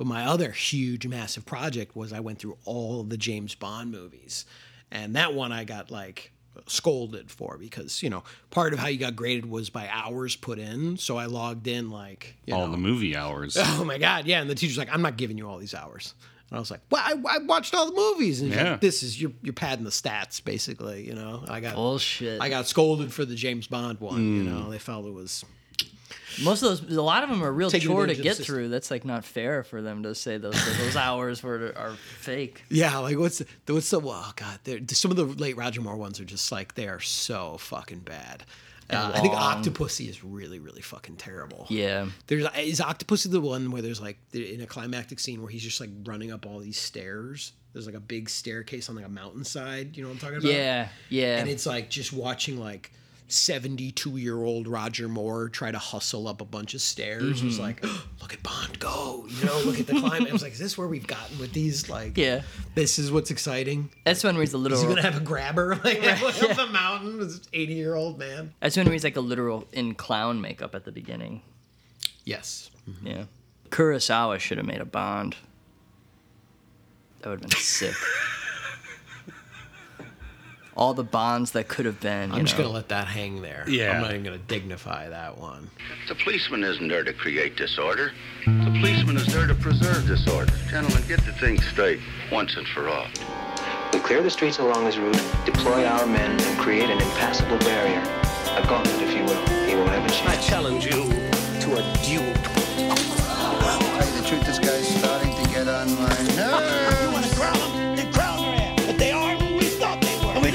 But my other huge, massive project was I went through all the James Bond movies. And that one I got like scolded for because, you know, part of how you got graded was by hours put in. So I logged in like, you All know, the movie hours. oh my God, yeah. And the teacher's like, I'm not giving you all these hours. And I was like, well, I, I watched all the movies. And Yeah. like, this is, you're, you're padding the stats, basically, you know. I got Bullshit. I got scolded for the James Bond one. You Hmm. know, they felt it was. Most of those, a lot of them are real Taking chore to advantage of the get through. That's like not fair for them to say those those hours were are fake. Yeah, like what's the, what's the? Oh God, some of the late Roger Moore ones are just like they are so fucking bad. Uh, I think. Octopussy is really, really fucking terrible. Yeah. There's is Octopussy the one where there's like in a climactic scene where he's just like running up all these stairs. There's like a big staircase on like a mountainside. You know what I'm talking about? Yeah. Yeah. And it's like just watching like 72 year old Roger Moore try to hustle up a bunch of stairs. It was Mm-hmm. like, look at Bond go. You know, look at the climb. I was like, is this where we've gotten with these? Like, Yeah. this is what's exciting. That's when he's a Is literal. he gonna have a grabber like up the mountain? This 80 year old man. That's when he's like a literal in clown makeup at the beginning. Yes. Yeah. Kurosawa should have made a Bond. That would have been sick. All the Bonds that could have been. I'm just know. gonna let that hang there. Yeah. I'm not even gonna dignify that one. The policeman isn't there to create disorder. The policeman is there to preserve disorder. Gentlemen, get the thing straight once and for all. We clear the streets along his route, deploy our men, and create an impassable barrier. A gauntlet, if you will. He won't have a chance. I challenge you to a duel. Tell you the truth, this guy's starting to get on my nerves.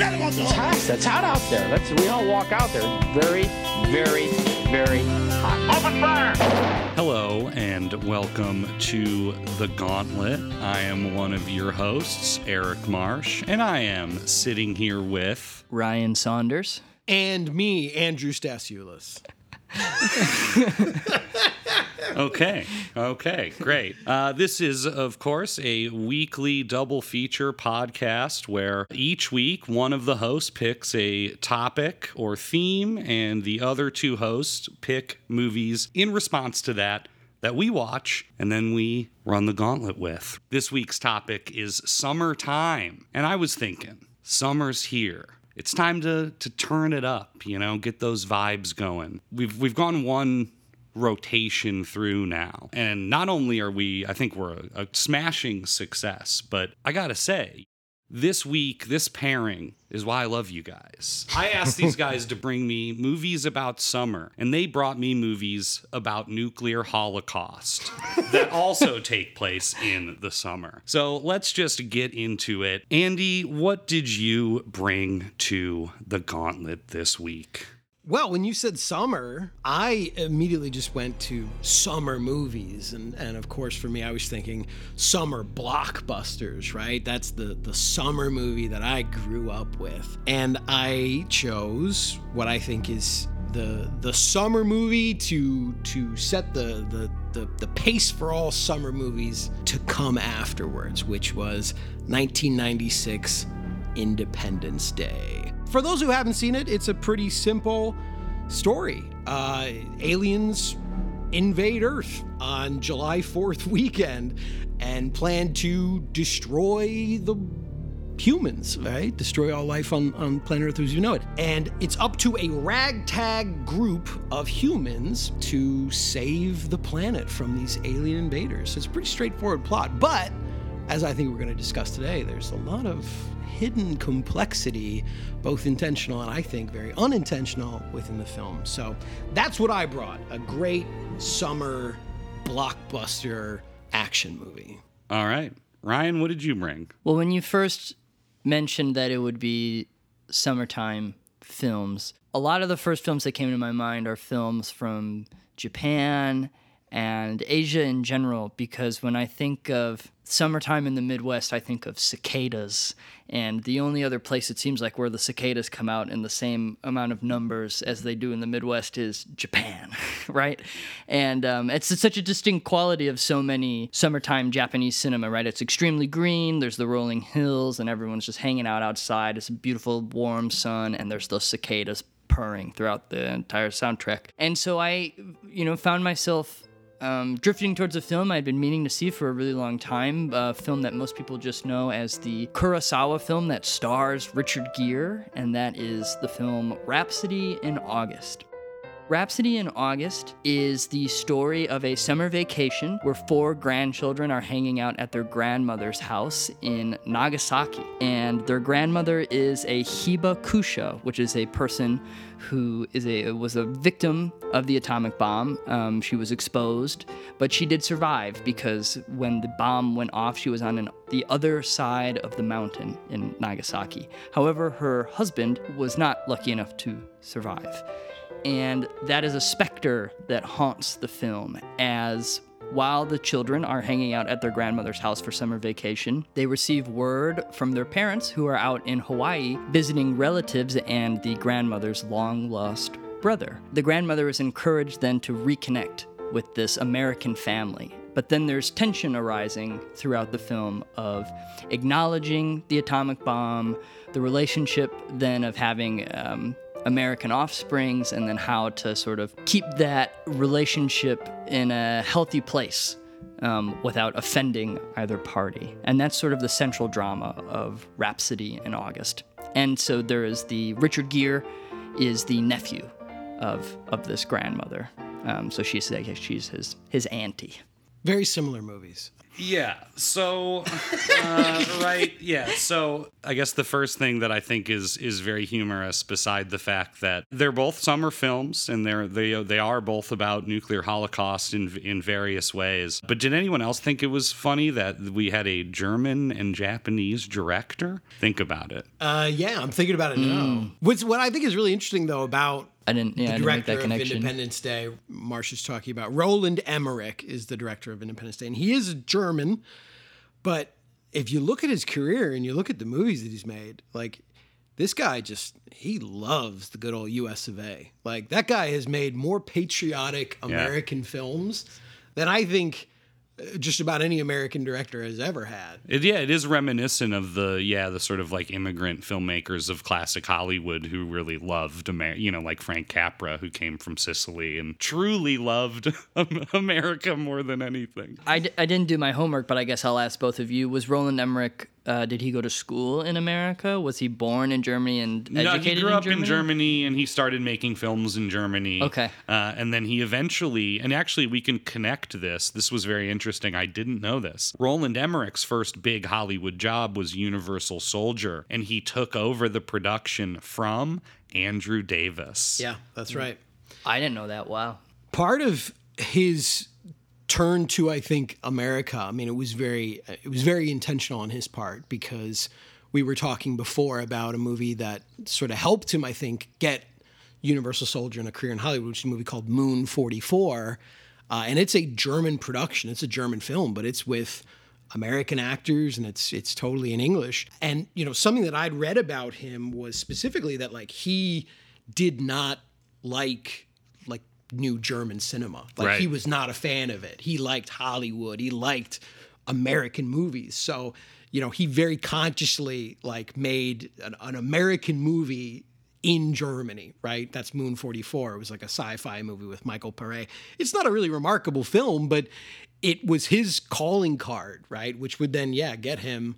Hook. It's hot out there. Let's we all walk out there. Very, very, very hot. Open fire! Hello and welcome to The Gauntlet. I am one of your hosts, Eric Marsh, and I am sitting here with. Ryan Saunders. And me, Andrew Stasiulis. Okay, okay, great. Uh, this is, of course, a weekly double feature podcast where each week one of the hosts picks a topic or theme, and the other two hosts pick movies in response to that that we watch and then we run the gauntlet with. This week's topic is summertime. And I was thinking, summer's here. It's time to to turn it up, you know, get those vibes going. We've we've gone one rotation through now. And not only are we, I think we're a, a smashing success, but I gotta say, this week, this pairing is why I love you guys. I asked these guys to bring me movies about summer, and they brought me movies about nuclear holocaust that also take place in the summer. So let's just get into it. Andy, what did you bring to the gauntlet this week? Well, when you said summer, I immediately just went to summer movies. And, and of course, for me, I was thinking summer blockbusters, right? That's the, the summer movie that I grew up with. And I chose what I think is the the summer movie to to set the the the, the pace for all summer movies to come afterwards, which was 1996 Independence Day. For those who haven't seen it, it's a pretty simple story. Uh, aliens invade Earth on July 4th weekend and plan to destroy the humans, right? Destroy all life on, on planet Earth as you know it. And it's up to a ragtag group of humans to save the planet from these alien invaders. It's a pretty straightforward plot, but as I think we're going to discuss today, there's a lot of hidden complexity, both intentional and I think very unintentional within the film. So that's what I brought a great summer blockbuster action movie. All right. Ryan, what did you bring? Well, when you first mentioned that it would be summertime films, a lot of the first films that came to my mind are films from Japan and Asia in general, because when I think of summertime in the Midwest, I think of cicadas. And the only other place it seems like where the cicadas come out in the same amount of numbers as they do in the Midwest is Japan, right? And um, it's, it's such a distinct quality of so many summertime Japanese cinema, right? It's extremely green, there's the rolling hills, and everyone's just hanging out outside. It's a beautiful, warm sun, and there's those cicadas purring throughout the entire soundtrack. And so I, you know, found myself Um, drifting towards a film I'd been meaning to see for a really long time, a film that most people just know as the Kurosawa film that stars Richard Gere, and that is the film Rhapsody in August. Rhapsody in August is the story of a summer vacation where four grandchildren are hanging out at their grandmother's house in Nagasaki. And their grandmother is a Hibakusha, which is a person who is a was a victim of the atomic bomb. Um, she was exposed, but she did survive because when the bomb went off, she was on an, the other side of the mountain in Nagasaki. However, her husband was not lucky enough to survive and that is a specter that haunts the film as while the children are hanging out at their grandmother's house for summer vacation, they receive word from their parents who are out in Hawaii visiting relatives and the grandmother's long lost brother. The grandmother is encouraged then to reconnect with this American family. But then there's tension arising throughout the film of acknowledging the atomic bomb, the relationship then of having um, American offsprings, and then how to sort of keep that relationship in a healthy place um, without offending either party. And that's sort of the central drama of Rhapsody in August. And so there is the Richard Gere is the nephew of of this grandmother. Um, so she's she's his his auntie. Very similar movies. Yeah. So, uh, right. Yeah. So, I guess the first thing that I think is is very humorous, beside the fact that they're both summer films and they're they they are both about nuclear holocaust in in various ways. But did anyone else think it was funny that we had a German and Japanese director? Think about it. Uh, yeah, I'm thinking about it now. What's what I think is really interesting though about I didn't yeah, I the didn't make director that of connection. Independence Day, Marsh is talking about. Roland Emmerich is the director of Independence Day, and he is German. But if you look at his career and you look at the movies that he's made, like this guy just he loves the good old U.S. of A. Like that guy has made more patriotic American films than I think just about any American director has ever had. It, yeah, it is reminiscent of the yeah the sort of like immigrant filmmakers of classic Hollywood who really loved Amer- you know like Frank Capra who came from Sicily and truly loved America more than anything. I, d- I didn't do my homework, but I guess I'll ask both of you. Was Roland Emmerich, uh, did he go to school in America? Was he born in Germany and educated No, educated he grew in up Germany? in Germany and he started making films in Germany. Okay. Uh, and then he eventually, and actually, we can connect this. This was very interesting. I didn't know this. Roland Emmerich's first big Hollywood job was Universal Soldier, and he took over the production from Andrew Davis. Yeah, that's right. I didn't know that. Wow. part of his turn to I think America. I mean, it was very it was very intentional on his part because we were talking before about a movie that sort of helped him, I think, get Universal Soldier and a career in Hollywood, which is a movie called Moon 44. Uh, and it's a German production. It's a German film, but it's with American actors and it's it's totally in English. And you know, something that I'd read about him was specifically that like he did not like like new German cinema. Like Right. he was not a fan of it. He liked Hollywood. He liked American movies. So, you know, he very consciously like made an, an American movie in Germany, right? That's Moon 44. It was like a sci-fi movie with Michael Pare. It's not a really remarkable film, but it was his calling card, right? Which would then, yeah, get him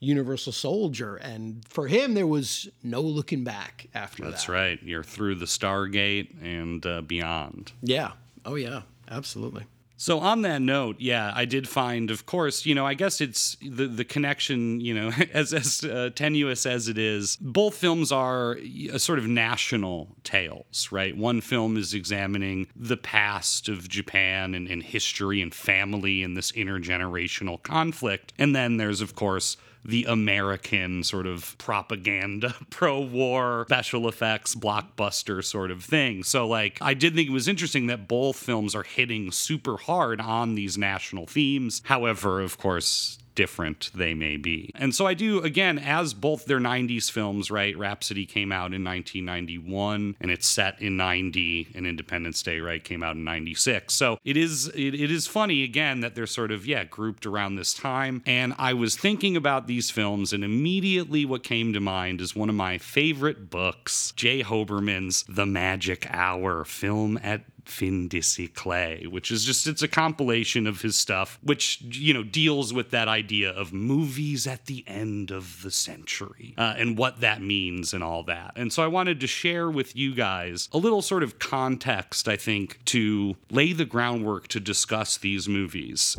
Universal Soldier. And for him, there was no looking back after that. That's right. You're through the Stargate and uh, beyond. Yeah. Oh, yeah. Absolutely. So on that note, yeah, I did find, of course, you know, I guess it's the the connection, you know, as as uh, tenuous as it is. Both films are a sort of national tales, right? One film is examining the past of Japan and, and history and family and this intergenerational conflict, and then there's, of course, the American sort of propaganda, pro war, special effects, blockbuster sort of thing. So, like, I did think it was interesting that both films are hitting super hard on these national themes. However, of course, different they may be. And so I do, again, as both their 90s films, right? Rhapsody came out in 1991 and it's set in 90, and Independence Day, right, came out in 96. So it is it, it is funny again that they're sort of, yeah, grouped around this time. And I was thinking about these films, and immediately what came to mind is one of my favorite books, J. Hoberman's The Magic Hour film at Fin de Siècle, which is just it's a compilation of his stuff, which you know deals with that idea of movies at the end of the century uh, and what that means and all that. And so I wanted to share with you guys a little sort of context, I think, to lay the groundwork to discuss these movies.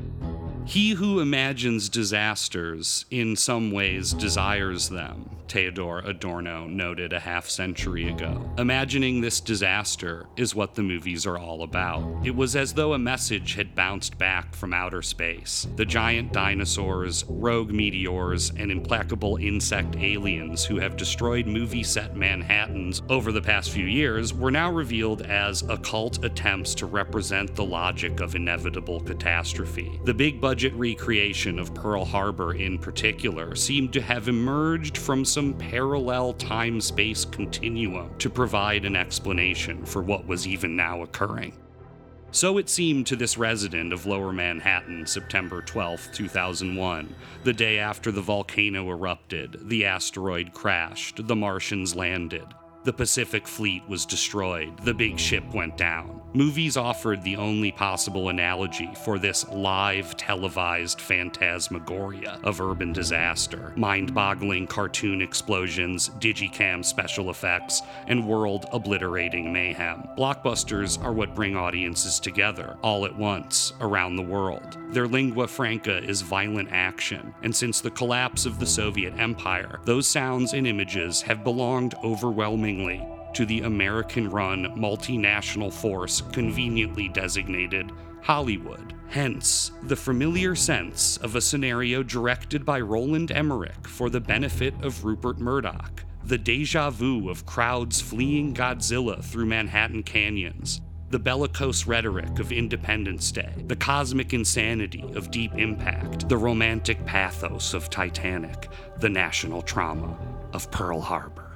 He who imagines disasters in some ways desires them, Theodor Adorno noted a half century ago. Imagining this disaster is what the movies are all about. It was as though a message had bounced back from outer space. The giant dinosaurs, rogue meteors, and implacable insect aliens who have destroyed movie set Manhattans over the past few years were now revealed as occult attempts to represent the logic of inevitable catastrophe. The big budget recreation of Pearl Harbor, in particular, seemed to have emerged from some parallel time space continuum to provide an explanation for what was even now occurring. So it seemed to this resident of Lower Manhattan, September 12, 2001, the day after the volcano erupted, the asteroid crashed, the Martians landed. The Pacific Fleet was destroyed, the big ship went down. Movies offered the only possible analogy for this live, televised phantasmagoria of urban disaster mind boggling cartoon explosions, digicam special effects, and world obliterating mayhem. Blockbusters are what bring audiences together, all at once, around the world. Their lingua franca is violent action, and since the collapse of the Soviet Empire, those sounds and images have belonged overwhelmingly to the American run multinational force conveniently designated Hollywood. Hence, the familiar sense of a scenario directed by Roland Emmerich for the benefit of Rupert Murdoch, the deja vu of crowds fleeing Godzilla through Manhattan canyons, the bellicose rhetoric of Independence Day, the cosmic insanity of Deep Impact, the romantic pathos of Titanic, the national trauma of Pearl Harbor.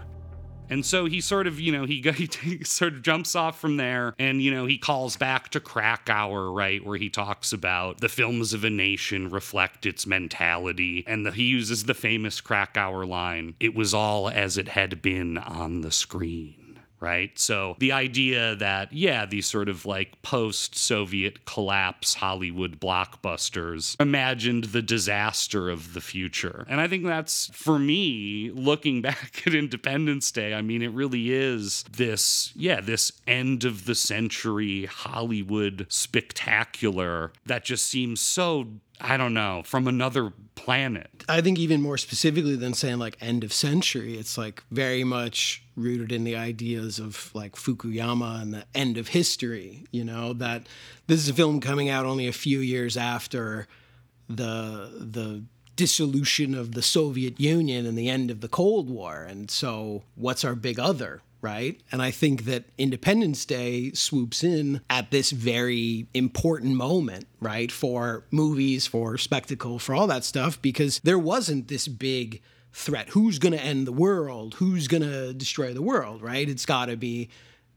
And so he sort of, you know, he, he sort of jumps off from there and, you know, he calls back to Kracauer, right, where he talks about the films of a nation reflect its mentality. And the, he uses the famous Kracauer line it was all as it had been on the screen right? So the idea that, yeah, these sort of like post Soviet collapse Hollywood blockbusters imagined the disaster of the future. And I think that's, for me, looking back at Independence Day, I mean, it really is this, yeah, this end of the century Hollywood spectacular that just seems so I don't know, from another planet. I think even more specifically than saying like end of century, it's like very much rooted in the ideas of like Fukuyama and the end of history, you know, that this is a film coming out only a few years after the the dissolution of the Soviet Union and the end of the Cold War. And so what's our big other? Right? And I think that Independence Day swoops in at this very important moment, right? For movies, for spectacle, for all that stuff, because there wasn't this big threat. Who's going to end the world? Who's going to destroy the world, right? It's got to be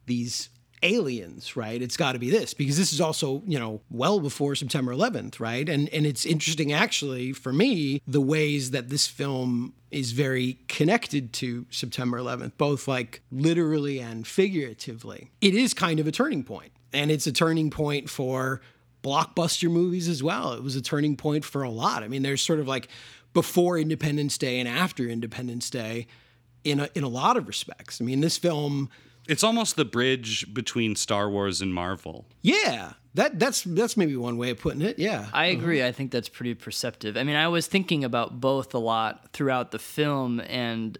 these aliens, right? It's got to be this because this is also, you know, well before September 11th, right? And and it's interesting actually for me the ways that this film is very connected to September 11th, both like literally and figuratively. It is kind of a turning point, and it's a turning point for blockbuster movies as well. It was a turning point for a lot. I mean, there's sort of like before Independence Day and after Independence Day in a, in a lot of respects. I mean, this film it's almost the bridge between Star Wars and Marvel. Yeah, that that's that's maybe one way of putting it. Yeah, I agree. I think that's pretty perceptive. I mean, I was thinking about both a lot throughout the film and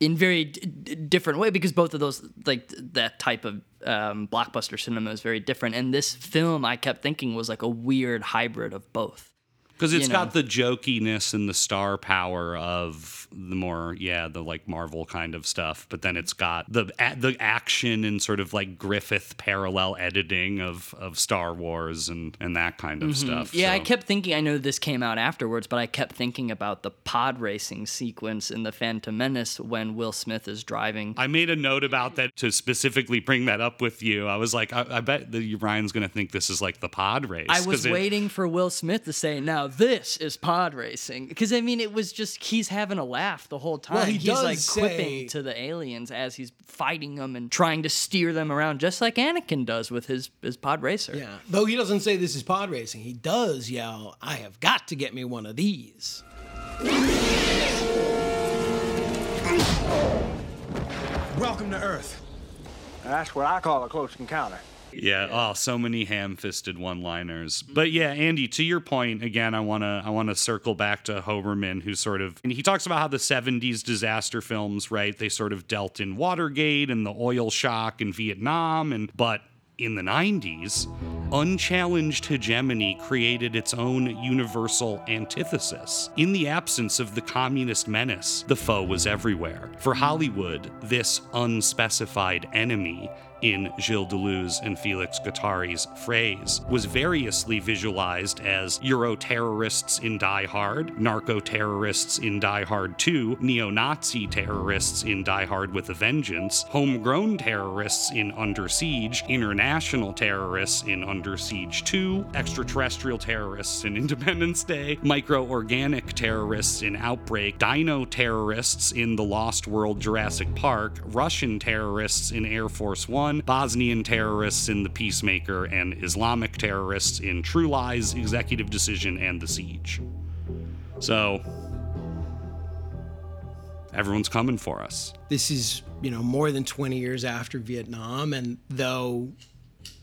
in very d- d- different way because both of those like that type of um, blockbuster cinema is very different. And this film, I kept thinking was like a weird hybrid of both because it's you know. got the jokiness and the star power of the more yeah the like marvel kind of stuff but then it's got the the action and sort of like griffith parallel editing of of star wars and and that kind of mm-hmm. stuff Yeah, I kept thinking. I know this came out afterwards, but I kept thinking about the pod racing sequence in the Phantom Menace when Will Smith is driving. I made a note about that to specifically bring that up with you. I was like, I, I bet that Ryan's going to think this is like the pod race. I was it- waiting for Will Smith to say, "Now now this is pod racing. Because I mean, it was just he's having a laugh the whole time. Well, he he's does like say- quipping to the aliens as he's fighting them and trying to steer them around, just like Anakin does with his his pod racer. Yeah. Though he doesn't say this is pod racing, he does yell, I have got to get me one of these. Welcome to Earth. That's what I call a close encounter. Yeah. Oh, so many ham-fisted one-liners. Mm-hmm. But yeah, Andy, to your point again, I wanna I wanna circle back to Hoberman, who sort of and he talks about how the '70s disaster films, right? They sort of dealt in Watergate and the oil shock and Vietnam, and but in the 90s, unchallenged hegemony created its own universal antithesis. In the absence of the communist menace, the foe was everywhere. For Hollywood, this unspecified enemy in Gilles Deleuze and Felix Guattari's phrase, was variously visualized as Euro terrorists in Die Hard, narco terrorists in Die Hard 2, neo Nazi terrorists in Die Hard with a Vengeance, homegrown terrorists in Under Siege, international terrorists in Under Siege 2, extraterrestrial terrorists in Independence Day, micro-organic terrorists in Outbreak, dino terrorists in The Lost World Jurassic Park, Russian terrorists in Air Force One, Bosnian terrorists in The Peacemaker, and Islamic terrorists in True Lies, Executive Decision, and The Siege. So, everyone's coming for us. This is, you know, more than 20 years after Vietnam. And though,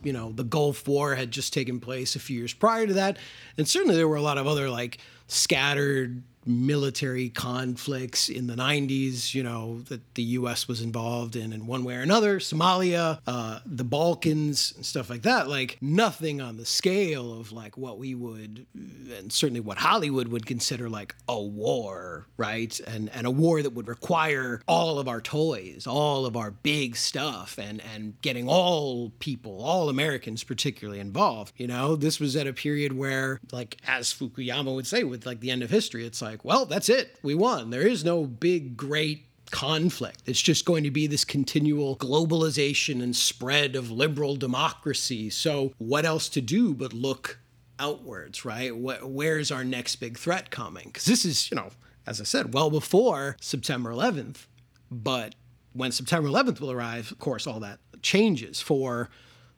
you know, the Gulf War had just taken place a few years prior to that, and certainly there were a lot of other like scattered military conflicts in the 90s, you know, that the US was involved in in one way or another, Somalia, uh, the Balkans, and stuff like that. Like nothing on the scale of like what we would, and certainly what Hollywood would consider like a war, right? And and a war that would require all of our toys, all of our big stuff, and and getting all people, all Americans particularly involved. You know, this was at a period where, like as Fukuyama would say, with like the end of history, it's like, well, that's it, we won. There is no big, great conflict. It's just going to be this continual globalization and spread of liberal democracy. So, what else to do but look outwards, right? Wh- Where's our next big threat coming? Because this is, you know, as I said, well before September 11th. But when September 11th will arrive, of course, all that changes for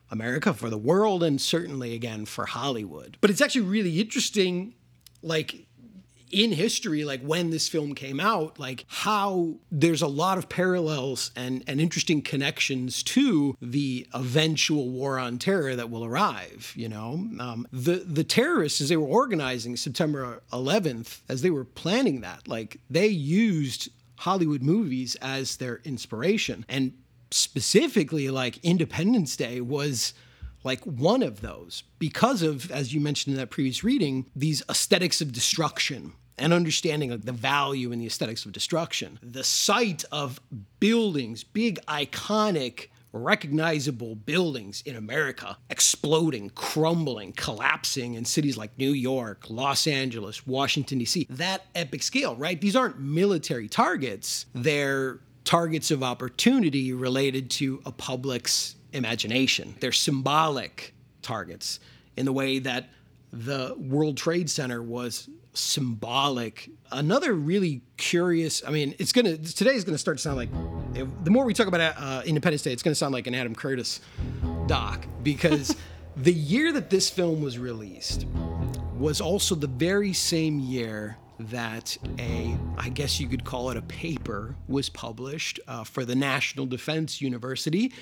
America, for the world, and certainly again for Hollywood. But it's actually really interesting, like in history, like when this film came out, like how there's a lot of parallels and, and interesting connections to the eventual war on terror that will arrive. You know, um, the the terrorists as they were organizing September 11th, as they were planning that, like they used Hollywood movies as their inspiration, and specifically, like Independence Day was like one of those because of, as you mentioned in that previous reading, these aesthetics of destruction and understanding like the value in the aesthetics of destruction. The sight of buildings, big, iconic, recognizable buildings in America exploding, crumbling, collapsing in cities like New York, Los Angeles, Washington, D.C. That epic scale, right? These aren't military targets, they're targets of opportunity related to a public's imagination. They're symbolic targets in the way that the World Trade Center was symbolic. Another really curious, I mean, it's gonna, today is gonna start to sound like, the more we talk about uh, Independence Day, it's gonna sound like an Adam Curtis doc because the year that this film was released was also the very same year that a, I guess you could call it a paper, was published uh, for the National Defense University.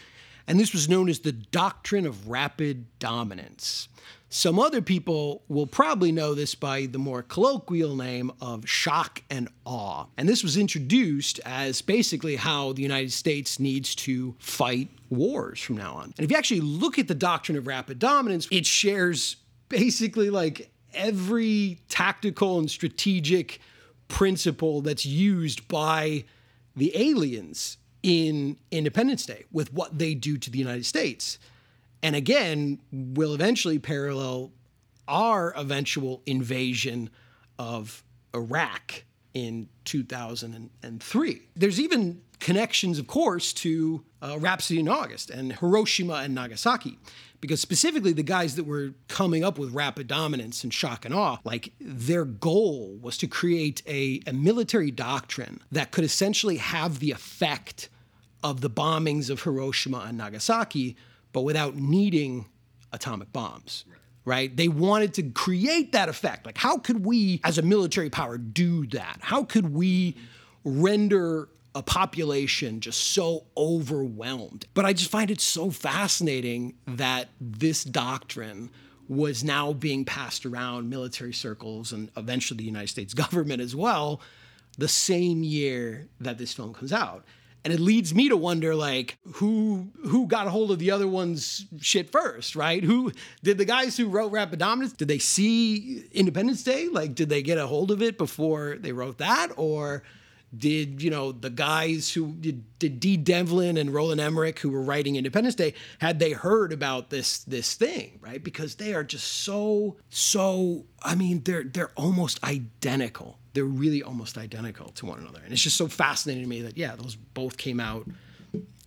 And this was known as the Doctrine of Rapid Dominance. Some other people will probably know this by the more colloquial name of shock and awe. And this was introduced as basically how the United States needs to fight wars from now on. And if you actually look at the Doctrine of Rapid Dominance, it shares basically like every tactical and strategic principle that's used by the aliens in Independence Day with what they do to the United States. And again, will eventually parallel our eventual invasion of Iraq in 2003. There's even connections, of course, to uh, Rhapsody in August and Hiroshima and Nagasaki. Because specifically, the guys that were coming up with rapid dominance and shock and awe, like their goal was to create a, a military doctrine that could essentially have the effect of the bombings of Hiroshima and Nagasaki, but without needing atomic bombs. Right. They wanted to create that effect. Like, how could we, as a military power, do that? How could we render a population just so overwhelmed? But I just find it so fascinating that this doctrine was now being passed around military circles and eventually the United States government as well the same year that this film comes out and it leads me to wonder like who who got a hold of the other one's shit first right? Who did the guys who wrote rapid dominance did they see independence day? Like did they get a hold of it before they wrote that? Or did you know the guys who did, did D. Devlin and Roland Emmerich who were writing Independence Day had they heard about this this thing right? Because they are just so so I mean they're they're almost identical they're really almost identical to one another. And it's just so fascinating to me that yeah those both came out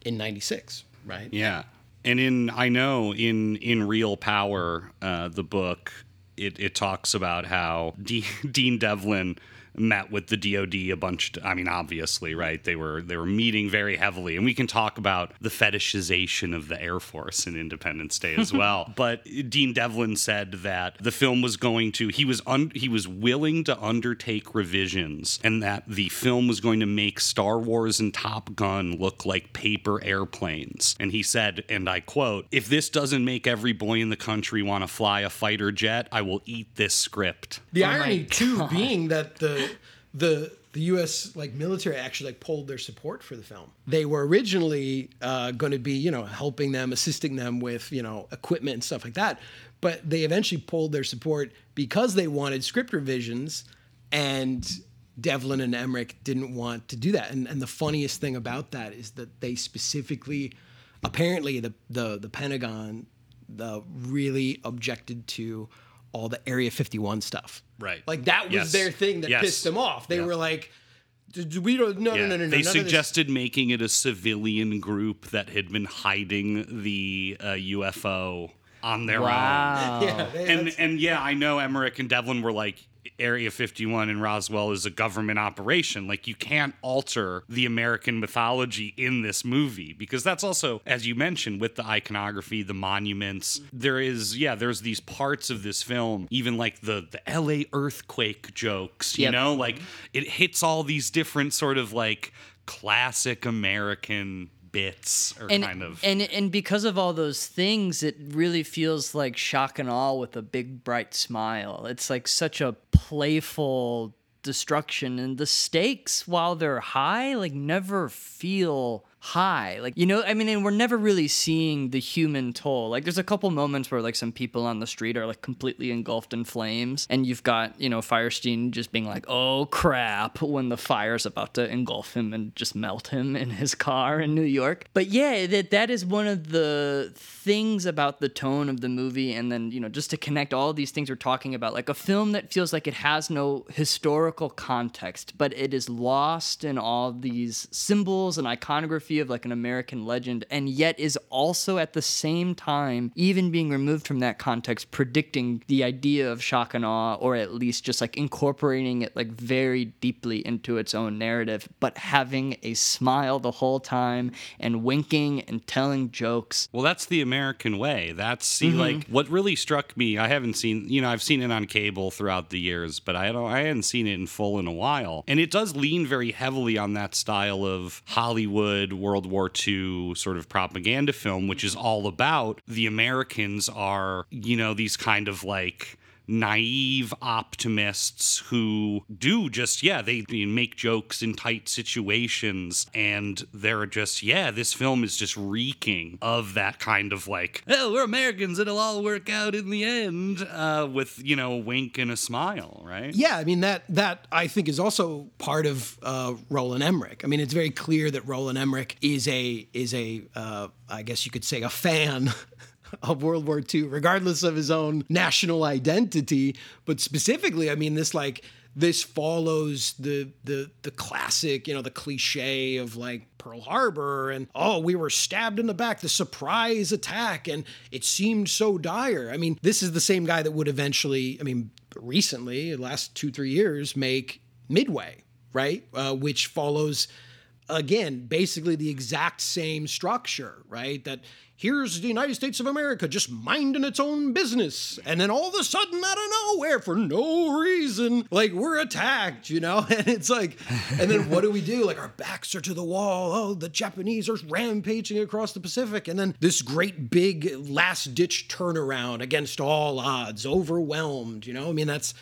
in 96 right? Yeah. And in I know in in Reel Power uh, the book it, it talks about how Dean Devlin met with the DoD a bunch. I mean, obviously, right? They were they were meeting very heavily, and we can talk about the fetishization of the Air Force in Independence Day as well. but Dean Devlin said that the film was going to he was un, he was willing to undertake revisions, and that the film was going to make Star Wars and Top Gun look like paper airplanes. And he said, and I quote, "If this doesn't make every boy in the country want to fly a fighter jet, I will eat this script." The oh irony too being that the the the U.S. like military actually like pulled their support for the film. They were originally uh, going to be you know helping them, assisting them with you know equipment and stuff like that, but they eventually pulled their support because they wanted script revisions, and Devlin and Emmerich didn't want to do that. And and the funniest thing about that is that they specifically, apparently the the the Pentagon, the really objected to all the Area 51 stuff. Right. Like that was Yes. their thing that Yes. pissed them off. They Yeah. were like, "D- d- we don't, no, Yeah. no, no, no, no. They none of this- suggested making it a civilian group that had been hiding the uh, UFO on their Wow. own. Yeah, they- And and yeah, I know Emmerich and Devlin were like Area 51 in Roswell is a government operation. Like you can't alter the American mythology in this movie because that's also as you mentioned with the iconography, the monuments. There is yeah, there's these parts of this film, even like the the LA earthquake jokes, you Yep. know, like it hits all these different sort of like classic American bits or and, kind of and and because of all those things, it really feels like shock and awe with a big bright smile. It's like such a playful destruction, and the stakes, while they're high, like never feel high. Like you know, I mean, and we're never really seeing the human toll. Like there's a couple moments where like some people on the street are like completely engulfed in flames, and you've got you know Fierstein just being like, "Oh crap!" when the fire's about to engulf him and just melt him in his car in New York. But yeah, that that is one of the things about the tone of the movie, and then you know just to connect all these things we're talking about, like a film that feels like it has no historical context, but it is lost in all these symbols and iconography of like an American legend, and yet is also at the same time, even being removed from that context, predicting the idea of shock and awe, or at least just like incorporating it like very deeply into its own narrative, but having a smile the whole time and winking and telling jokes. Well, that's the American way. That's see, Mm-hmm. like what really struck me. I haven't seen, you know, I've seen it on cable throughout the years, but I don't, I hadn't seen it in full in a while. And it does lean very heavily on that style of Hollywood World War II sort of propaganda film, which is all about the Americans are, you know, these kind of like naive optimists who do just yeah they, make jokes in tight situations and they're just yeah this film is just reeking of that kind of like oh we're americans it'll all work out in the end uh, with you know a wink and a smile right Yeah, I mean that that I think is also part of uh, Roland Emmerich. I mean, it's very clear that Roland Emmerich is a is a uh, I guess you could say a fan of World War II, regardless of his own national identity. But specifically, I mean, this like this follows the the the classic, you know, the cliche of like Pearl Harbor and oh, we were stabbed in the back, the surprise attack, and it seemed so dire. I mean, this is the same guy that would eventually, I mean, recently, last two three years, make Midway, right, uh, which follows again basically the exact same structure, right? That here's the United States of America just minding its own business. And then all of a sudden, out of nowhere, for no reason, like we're attacked, you know? And it's like, and then what do we do? Like our backs are to the wall. Oh, the Japanese are rampaging across the Pacific. And then this great big last ditch turnaround against all odds, overwhelmed, you know? I mean, that's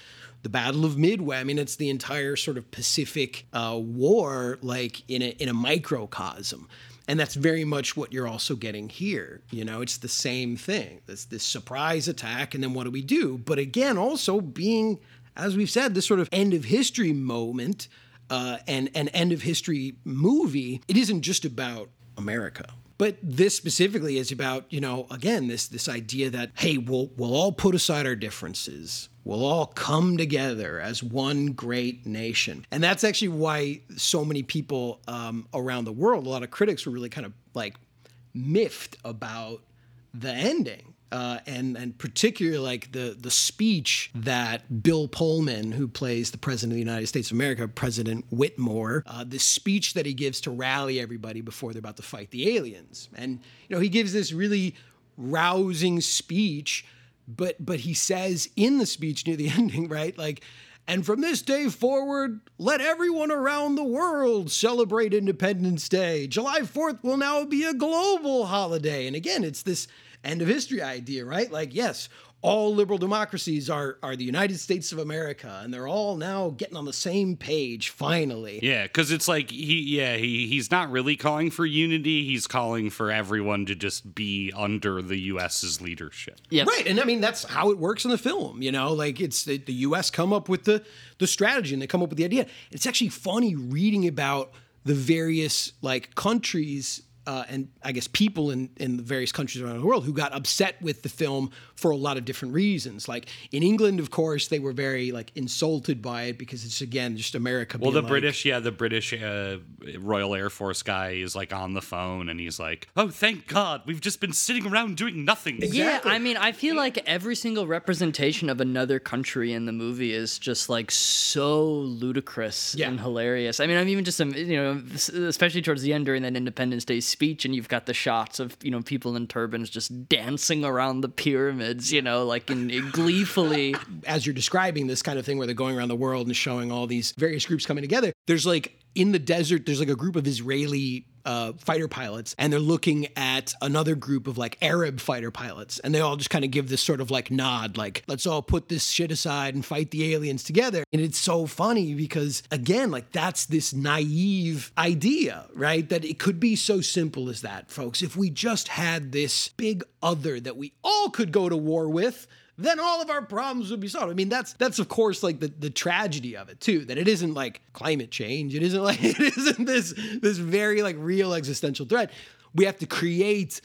the Battle of Midway. I mean, it's the entire sort of Pacific uh, War, like in a in a microcosm, and that's very much what you're also getting here. You know, it's the same thing. This this surprise attack, and then what do we do? But again, also being, as we've said, this sort of end of history moment. Uh, and an end of history movie, it isn't just about America. But this specifically is about, you know, again, this this idea that hey, we'll we'll all put aside our differences. We'll all come together as one great nation. And that's actually why so many people um, around the world, a lot of critics were really kind of like miffed about the ending. Uh, and and particularly like the the speech that Bill Pullman, who plays the president of the United States of America, President Whitmore, uh, the speech that he gives to rally everybody before they're about to fight the aliens, and you know he gives this really rousing speech, but but he says in the speech near the ending, right, like. And from this day forward, let everyone around the world celebrate Independence Day. July 4th will now be a global holiday. And again, it's this end of history idea, right? Like, yes, all liberal democracies are are the United States of America, and they're all now getting on the same page finally. Yeah, because it's like he, yeah, he he's not really calling for unity. He's calling for everyone to just be under the U.S.'s leadership. Yeah, right. And I mean that's how it works in the film. You know, like it's the, the U.S. come up with the the strategy and they come up with the idea. It's actually funny reading about the various like countries uh, and I guess people in, in the various countries around the world who got upset with the film for a lot of different reasons. Like in England, of course, they were very like insulted by it because it's again just America. Well, the like, British, yeah, the British uh, Royal Air Force guy is like on the phone and he's like, "Oh, thank God, we've just been sitting around doing nothing." Exactly. Yeah, I mean, I feel like every single representation of another country in the movie is just like so ludicrous yeah. and hilarious. I mean, I'm even just you know, especially towards the end during that Independence Day speech, and you've got the shots of you know people in turbans just dancing around the pyramids, you know, like in, in gleefully. As you're describing this kind of thing where they're going around the world and showing all these various groups coming together, there's like in the desert, there's like a group of Israeli uh, fighter pilots, and they're looking at another group of like Arab fighter pilots, and they all just kind of give this sort of like nod, like let's all put this shit aside and fight the aliens together. And it's so funny because again, like that's this naive idea, right? That it could be so simple as that, folks. If we just had this big other that we all could go to war with then all of our problems would be solved. I mean, that's that's of course like the, the tragedy of it too, that it isn't like climate change. It isn't like it isn't this this very like real existential threat. We have to create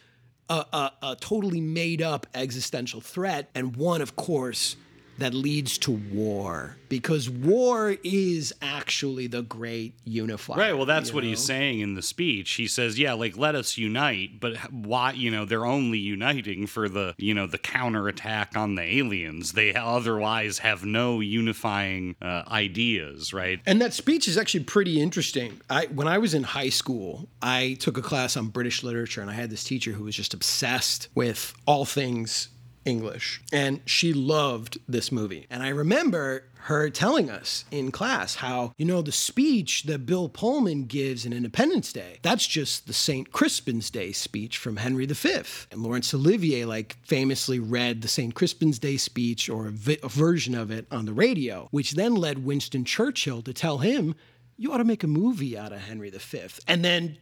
a, a, a totally made up existential threat, and one, of course, that leads to war because war is actually the great unifier. Right. Well, that's what know? he's saying in the speech. He says, "Yeah, like let us unite, but why? You know, they're only uniting for the you know the counterattack on the aliens. They otherwise have no unifying uh, ideas, right?" And that speech is actually pretty interesting. I when I was in high school, I took a class on British literature, and I had this teacher who was just obsessed with all things English. And she loved this movie. And I remember her telling us in class how, you know, the speech that Bill Pullman gives in Independence Day, that's just the St. Crispin's Day speech from Henry V. And Laurence Olivier, like, famously read the St. Crispin's Day speech or a, vi- a version of it on the radio, which then led Winston Churchill to tell him, you ought to make a movie out of Henry V. And then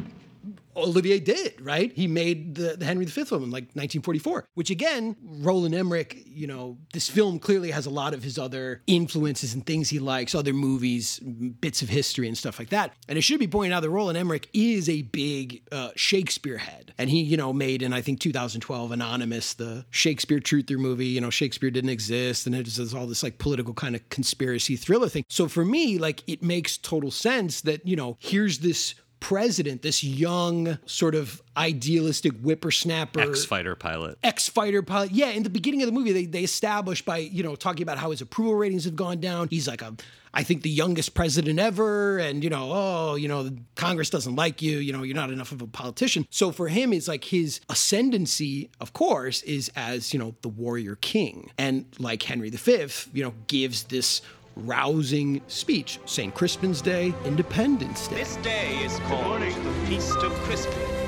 Olivier did, right? He made the, the Henry V film in like 1944, which again, Roland Emmerich, you know, this film clearly has a lot of his other influences and things he likes, other movies, bits of history and stuff like that. And it should be pointed out that Roland Emmerich is a big uh, Shakespeare head. And he, you know, made in, I think, 2012, Anonymous, the Shakespeare Truther movie. You know, Shakespeare didn't exist. And it all this like political kind of conspiracy thriller thing. So for me, like, it makes total sense that, you know, here's this president, this young, sort of idealistic whippersnapper. Ex fighter pilot. Ex fighter pilot. Yeah, in the beginning of the movie, they, they establish by, you know, talking about how his approval ratings have gone down. He's like a, I think the youngest president ever. And, you know, oh, you know, Congress doesn't like you. You know, you're not enough of a politician. So for him, it's like his ascendancy, of course, is as, you know, the warrior king. And like Henry V, you know, gives this rousing speech. St. Crispin's Day, Independence Day. This day is called the Feast of Crispin.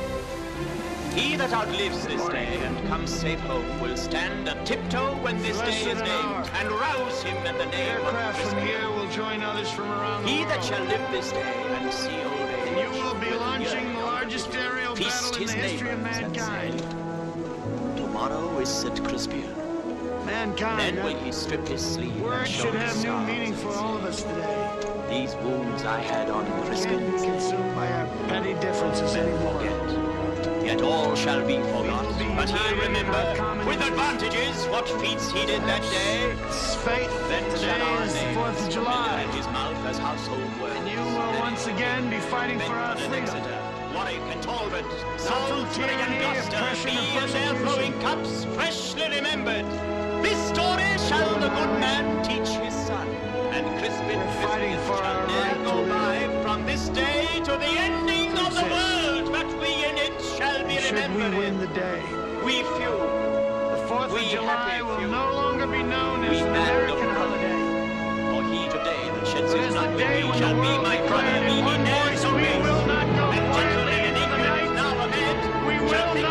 He that outlives this day and comes safe home will stand a tiptoe when this day is named and rouse him in the name Aircraft of from here will join others from around He the that shall live this day and see old age. And you will be launching the largest aerial battle in the history of mankind. Tomorrow is St. Crispian. Mankind. Then huh? will he strip his sleeve and Words should have new meaning for all of us today. These wounds I had on Can't Crispin be consumed by our petty differences anymore. forget. Yet all shall be forgot. But he'll remember with advantages what feats he did that day. It's fate. Then Today is the 4th of July. in his mouth as household words. And you will once again be fighting for our freedom. Warwick and Talbot, Salisbury and Gloucester, be and and their persecution. flowing cups freshly remembered. This story shall the good man teach his son, and Crispin fighting for shall ne'er right go by from this day to the ending of the world, but we in it shall be Should we win the day, We few, the 4th We of July happy will few. no longer be known as We an of American holiday. for he today that sheds his blood with me shall be my brother, he ne'er so we will not go And gentlemen in into the England night. now ahead. We will not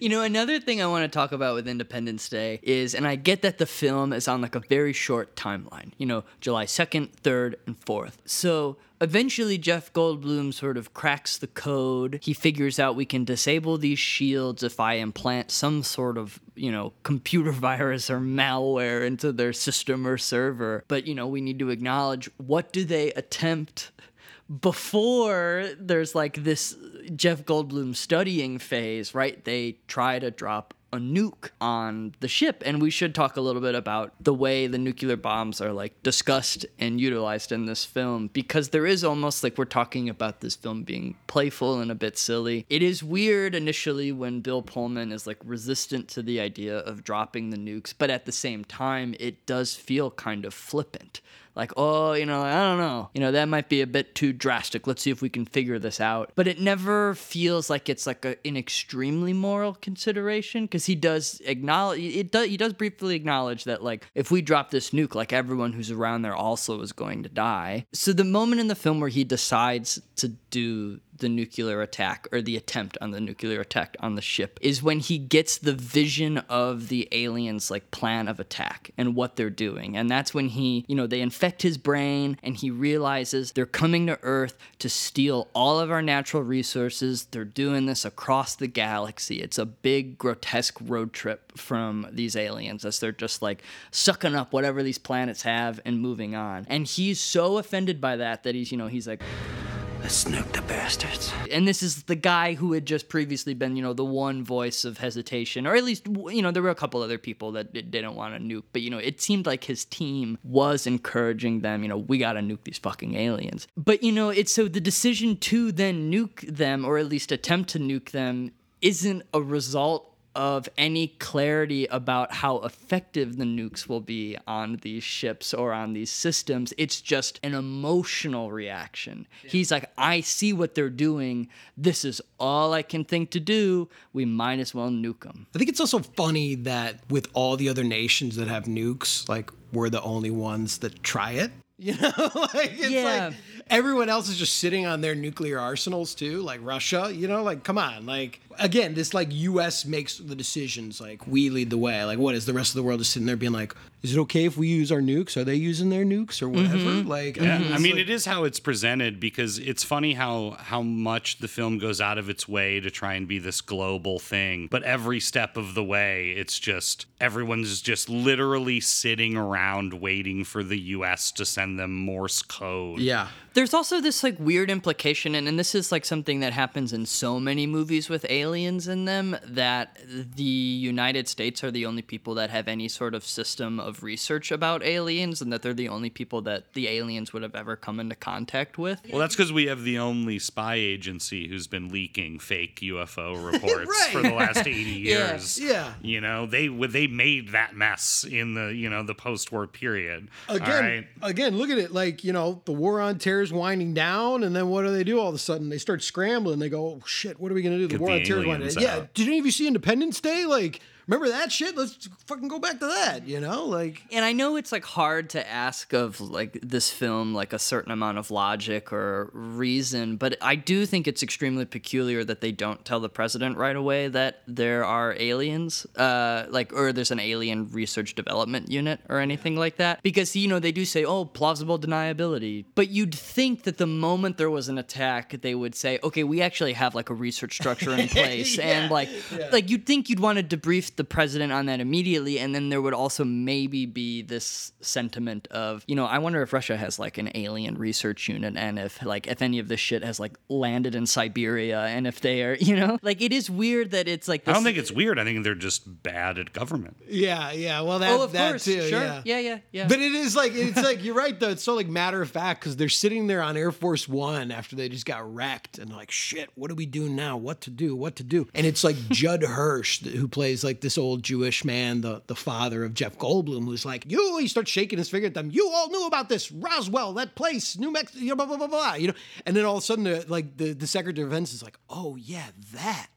You know, another thing I want to talk about with Independence Day is, and I get that the film is on like a very short timeline, you know, July 2nd, 3rd, and 4th. So eventually, Jeff Goldblum sort of cracks the code. He figures out we can disable these shields if I implant some sort of, you know, computer virus or malware into their system or server. But, you know, we need to acknowledge what do they attempt before there's like this Jeff Goldblum studying phase, right? They try to drop a nuke on the ship and we should talk a little bit about the way the nuclear bombs are like discussed and utilized in this film because there is almost like we're talking about this film being playful and a bit silly. It is weird initially when Bill Pullman is like resistant to the idea of dropping the nukes, but at the same time it does feel kind of flippant like, oh, you know, I don't know. You know, that might be a bit too drastic. Let's see if we can figure this out. But it never feels like it's like a, an extremely moral consideration because he does acknowledge it does he does briefly acknowledge that like if we drop this nuke, like everyone who's around there also is going to die. So the moment in the film where he decides to do the nuclear attack or the attempt on the nuclear attack on the ship is when he gets the vision of the aliens like plan of attack and what they're doing. And that's when he you know they infect his brain and he realizes they're coming to earth to steal all of our natural resources. They're doing this across the galaxy. It's a big grotesque road trip from these aliens as they're just like sucking up whatever these planets have and moving on. And he's so offended by that that he's you know he's like Let's nuke the bastards. and this is the guy who had just previously been, you know, the one voice of hesitation, or at least, you know, there were a couple other people that didn't want to nuke, but you know, it seemed like his team was encouraging them, you know, we got to nuke these fucking aliens. But you know, it's so the decision to then nuke them, or at least attempt to nuke them, isn't a result of any clarity about how effective the nukes will be on these ships or on these systems. It's just an emotional reaction. He's like, I see what they're doing. This is all I can think to do. We might as well nuke them. I think it's also funny that with all the other nations that have nukes, like we're the only ones that try it. You know, like it's Yeah. like everyone else is just sitting on their nuclear arsenals too, like Russia. You know, like come on, like again, this like U.S. makes the decisions, like we lead the way. Like what is the rest of the world just sitting there being like, is it okay if we use our nukes? Are they using their nukes or whatever? Mm-hmm. Like, Yeah, it's I mean, like- it is how it's presented because it's funny how how much the film goes out of its way to try and be this global thing, but every step of the way, it's just everyone's just literally sitting around waiting for the U.S. to send them Morse code. yeah. There's also this like weird implication, and, and this is like something that happens in so many movies with aliens in them that the United States are the only people that have any sort of system of research about aliens, and that they're the only people that the aliens would have ever come into contact with. Well, that's because we have the only spy agency who's been leaking fake UFO reports Right. for the last eighty years. Yeah. yeah. you know they they made that mess in the you know the post-war period. Again, right? again, look at it. Like you know, the war on terror is winding down, and then what do they do? All of a sudden, they start scrambling. They go, "Oh shit, what are we gonna do? The Get war on terror is winding aliens down." Yeah. Did any of you see Independence Day? Like, remember that shit? Let's fucking go back to that. You know, like And I know it's like hard to ask of like this film like a certain amount of logic or reason, but I do think it's extremely peculiar that they don't tell the president right away that there are aliens, uh, like or there's an alien research development unit or anything like that. Because you know they do say, oh, plausible deniability, but you'd think that the moment there was an attack, they would say, okay, we actually have like a research structure in place, and like like you'd think you'd want to debrief the president on that immediately, and then there would also maybe be this sentiment of, you know, I wonder if Russia has like an alien research unit, and if like if any of this shit has like landed in Siberia, and if they are, you know, like it is weird that it's like. I don't think it's weird. I think they're just bad at government. yeah, yeah. Well, that Oh, of that course, too. sure, Yeah. yeah, yeah, yeah. But it is like it's like you're right though. It's so like matter of fact because they're sitting there on Air Force One after they just got wrecked and like shit. What do we do now? What to do? What to do? And it's like Judd Hirsch who plays like this old Jewish man, the the father of Jeff Goldblum, who's like you. He starts shaking his finger at them. You all knew about this Roswell, that place, New Mexico, blah blah blah blah. You know, and then all of a sudden, the, like the the Secretary of Defense is like, oh yeah, that.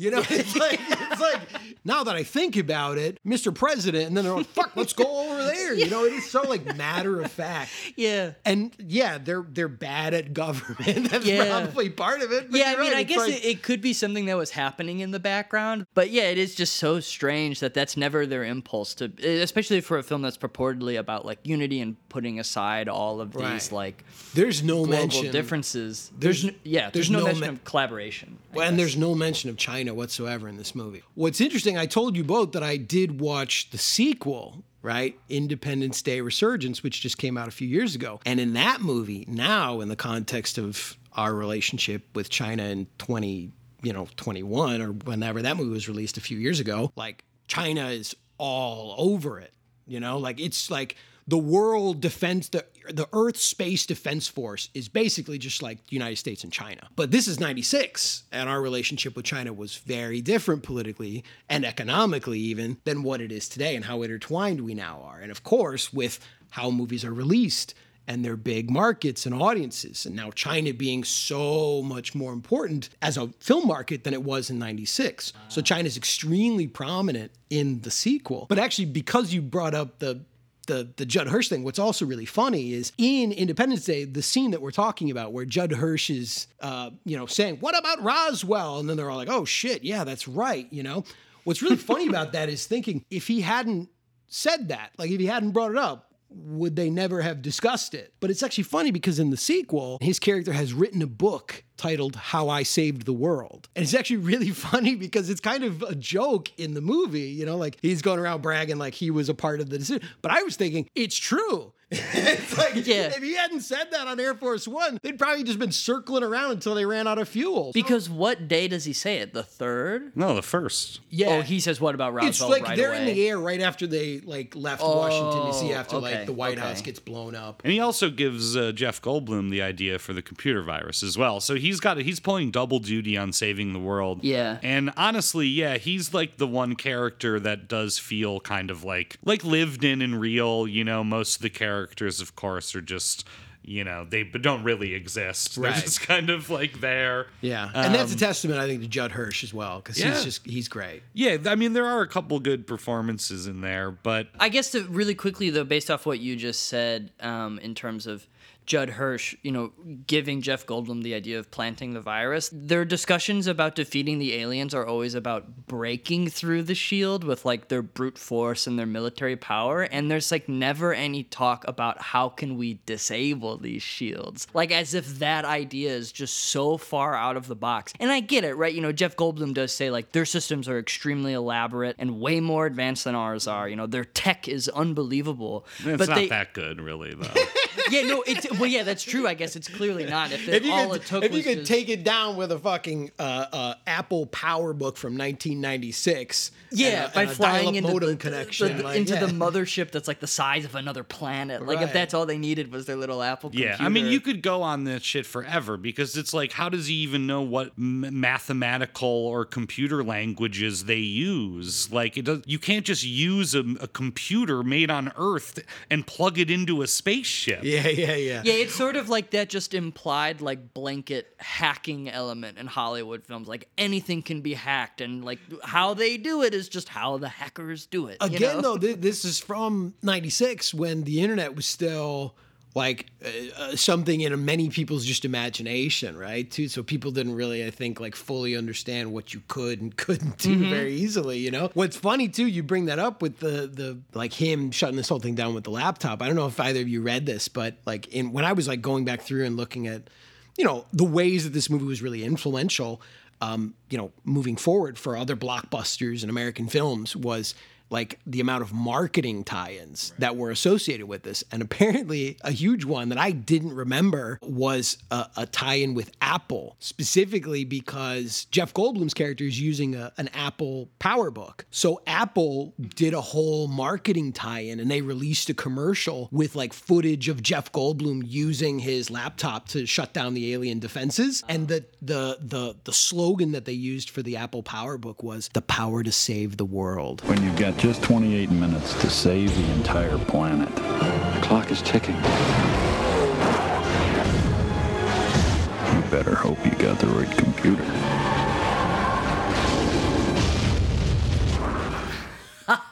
You know, it's like it's like now that I think about it, Mr. President, and then they're like, "Fuck, let's go over there." You know, it is so like matter of fact. yeah. And yeah, they're they're bad at government. That's Yeah. probably part of it. yeah, I mean, right, I it's guess like- it, it could be something that was happening in the background, but yeah, it is just so strange that that's never their impulse to, especially for a film that's purportedly about like unity and putting aside all of these Right. like there's no global mention differences. There's- There's, yeah, there's, there's no, no mention men- of collaboration. I Well, and there's no mention of China whatsoever in this movie. What's interesting, I told you both that I did watch the sequel, right? Independence Day Resurgence, which just came out a few years ago. And in that movie, now in the context of our relationship with China in 20, you know, 21 or whenever that movie was released a few years ago, like China is all over it. You know, like it's like the world defense the the Earth Space Defense Force is basically just like the United States and China. But this is 96 and our relationship with China was very different politically and economically even than what it is today and how intertwined we now are. And of course, with how movies are released and their big markets and audiences. And now China being so much more important as a film market than it was in 96. So ah. China's extremely prominent in the sequel. But actually, because you brought up the the, the Judd Hirsch thing, what's also really funny is in Independence Day, the scene that we're talking about where Judd Hirsch is, uh, you know, saying, what about Roswell? And then they're all like, oh shit, yeah, that's right, you know? What's really funny about that is thinking if he hadn't said that, like if he hadn't brought it up, would they never have discussed it? But it's actually funny because in the sequel, his character has written a book titled How I Saved the World. And it's actually really funny because it's kind of a joke in the movie, you know, like he's going around bragging like he was a part of the decision. But I was thinking, it's true. it's like Yeah. if he hadn't said that on Air Force One, they'd probably just been circling around until they ran out of fuel. Because what day does he say it? The third? No, the first. yeah, Oh, he says what about Roswell it's like right they're away? in the air right after they like left Washington D.C. Oh, after okay, like the White okay. House gets blown up. And he also gives uh, Jeff Goldblum the idea for the computer virus as well. So he's got he's pulling double duty on saving the world. Yeah. And honestly, yeah, he's like the one character that does feel kind of like like lived in and real. You know, most of the characters, of course, are just you know they don't really exist. They're just kind of like there. Yeah, and that's a Um, testament, I think, to Judd Hirsch as well because Yeah. he's just he's great. Yeah, I mean there are a couple good performances in there, but I guess to really quickly though, based off what you just said, um, in terms of Judd Hirsch, you know, giving Jeff Goldblum the idea of planting the virus, their discussions about defeating the aliens are always about breaking through the shield with like their brute force and their military power, and there's like never any talk about how can we disable these shields, like as if that idea is just so far out of the box. And I get it, right? You know, Jeff Goldblum does say like their systems are extremely elaborate and way more advanced than ours are. You know, their tech is unbelievable. it's but not they, that good, really, though. yeah, no, it's well, yeah, that's true. I guess it's clearly not. If, If you all could, it took if you could just- take it down with a fucking uh, uh, Apple PowerBook from 1996, yeah, and a, by and a flying into modem the, connection, the- like, into yeah. the mothership that's like the size of another planet. Like Right. if that's all they needed was their little Apple. Yeah, computer. I mean, you could go on this shit forever because it's like, how does he even know what m- mathematical or computer languages they use? Like, it does, you can't just use a, a computer made on Earth and plug it into a spaceship. Yeah, yeah, yeah. Yeah, it's sort of like that just implied like blanket hacking element in Hollywood films. Like anything can be hacked, and like how they do it is just how the hackers do it. you Again, know? though, th- this is from '96 when the internet was still like uh, uh, something in many people's just imagination, right? Too, so people didn't really, I think, like fully understand what you could and couldn't do Mm-hmm. very easily. You know, what's funny too, you bring that up with the the like him shutting this whole thing down with the laptop. I don't know if either of you read this, but like in when I was like going back through and looking at, you know, the ways that this movie was really influential. Um, you know, moving forward for other blockbusters and American films was like the amount of marketing tie-ins that were associated with this. And apparently a huge one that i didn't remember was a, a tie-in with apple specifically because jeff goldblum's character is using a, an apple powerbook. So apple did a whole marketing tie-in and they released a commercial with like footage of jeff goldblum using his laptop to shut down the alien defenses. And the the the, the slogan that they used for the apple powerbook was the power to save the world. When you've got just 28 minutes to save the entire planet. The clock is ticking. You better hope you got the right computer.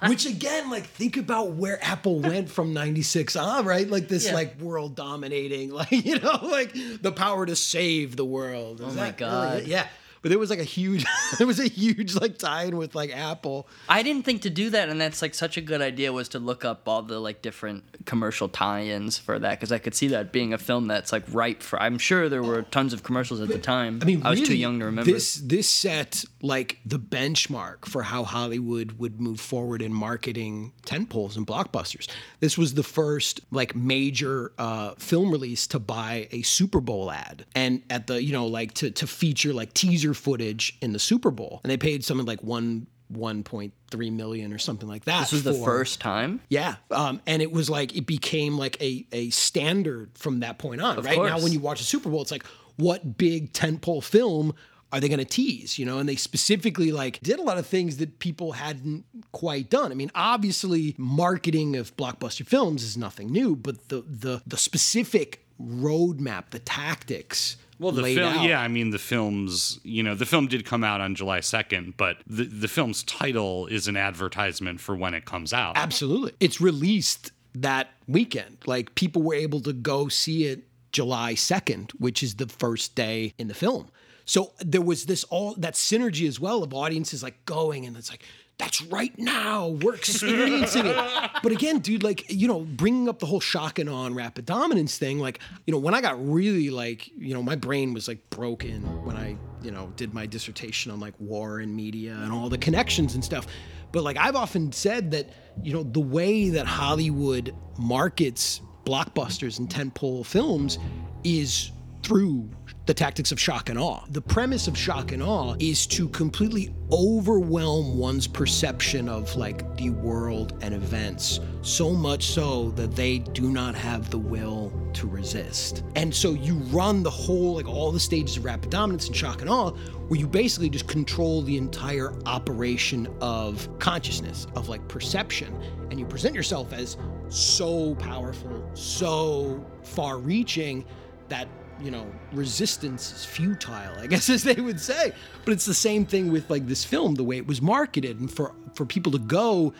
Which again, like think about where Apple went from 96 on, right? Like this Yeah. like world dominating, like, you know, like the power to save the world. Oh is Oh my that really God. yeah. But there was like a huge there was a huge like tie-in with like Apple. I didn't think to do that, and that's like such a good idea was to look up all the like different commercial tie-ins for that because I could see that being a film that's like ripe for. I'm sure there were tons of commercials at the time. I mean, I was too young to remember. This this set like the benchmark for how Hollywood would move forward in marketing tentpoles and blockbusters. This was the first like major uh, film release to buy a Super Bowl ad, and at the you know like to to feature like teaser footage in the Super Bowl, and they paid something like one. 1.3 million or something like that. this was the first time. yeah, um, and it was like it became like a a standard from that point on. Of right now, when you watch a Super Bowl, it's like what big tentpole film are they going to tease? You know, and they specifically like did a lot of things that people hadn't quite done. I mean, obviously, marketing of blockbuster films is nothing new, but the the the specific roadmap, the tactics. Well, the film, out. yeah, I mean, the film's, you know, the film did come out on July 2nd, but the, the film's title is an advertisement for when it comes out. Absolutely. It's released that weekend. Like people were able to go see it July 2nd, which is the first day in the film. So there was this all that synergy as well of audiences like going and it's like that's right now we're experiencing it. But again, dude, like you know, bringing up the whole shock and awe and rapid dominance thing, like you know, when I got really like you know, my brain was like broken when I you know did my dissertation on like war and media and all the connections and stuff. But like I've often said that you know the way that Hollywood markets blockbusters and tentpole films is through the tactics of shock and awe. The premise of shock and awe is to completely overwhelm one's perception of like the world and events so much so that they do not have the will to resist. And so you run the whole like all the stages of rapid dominance and shock and awe where you basically just control the entire operation of consciousness, of like perception and you present yourself as so powerful, so far reaching that you know, resistance is futile, I guess as they would say. But it's the same thing with like this film, the way it was marketed, and for for people to go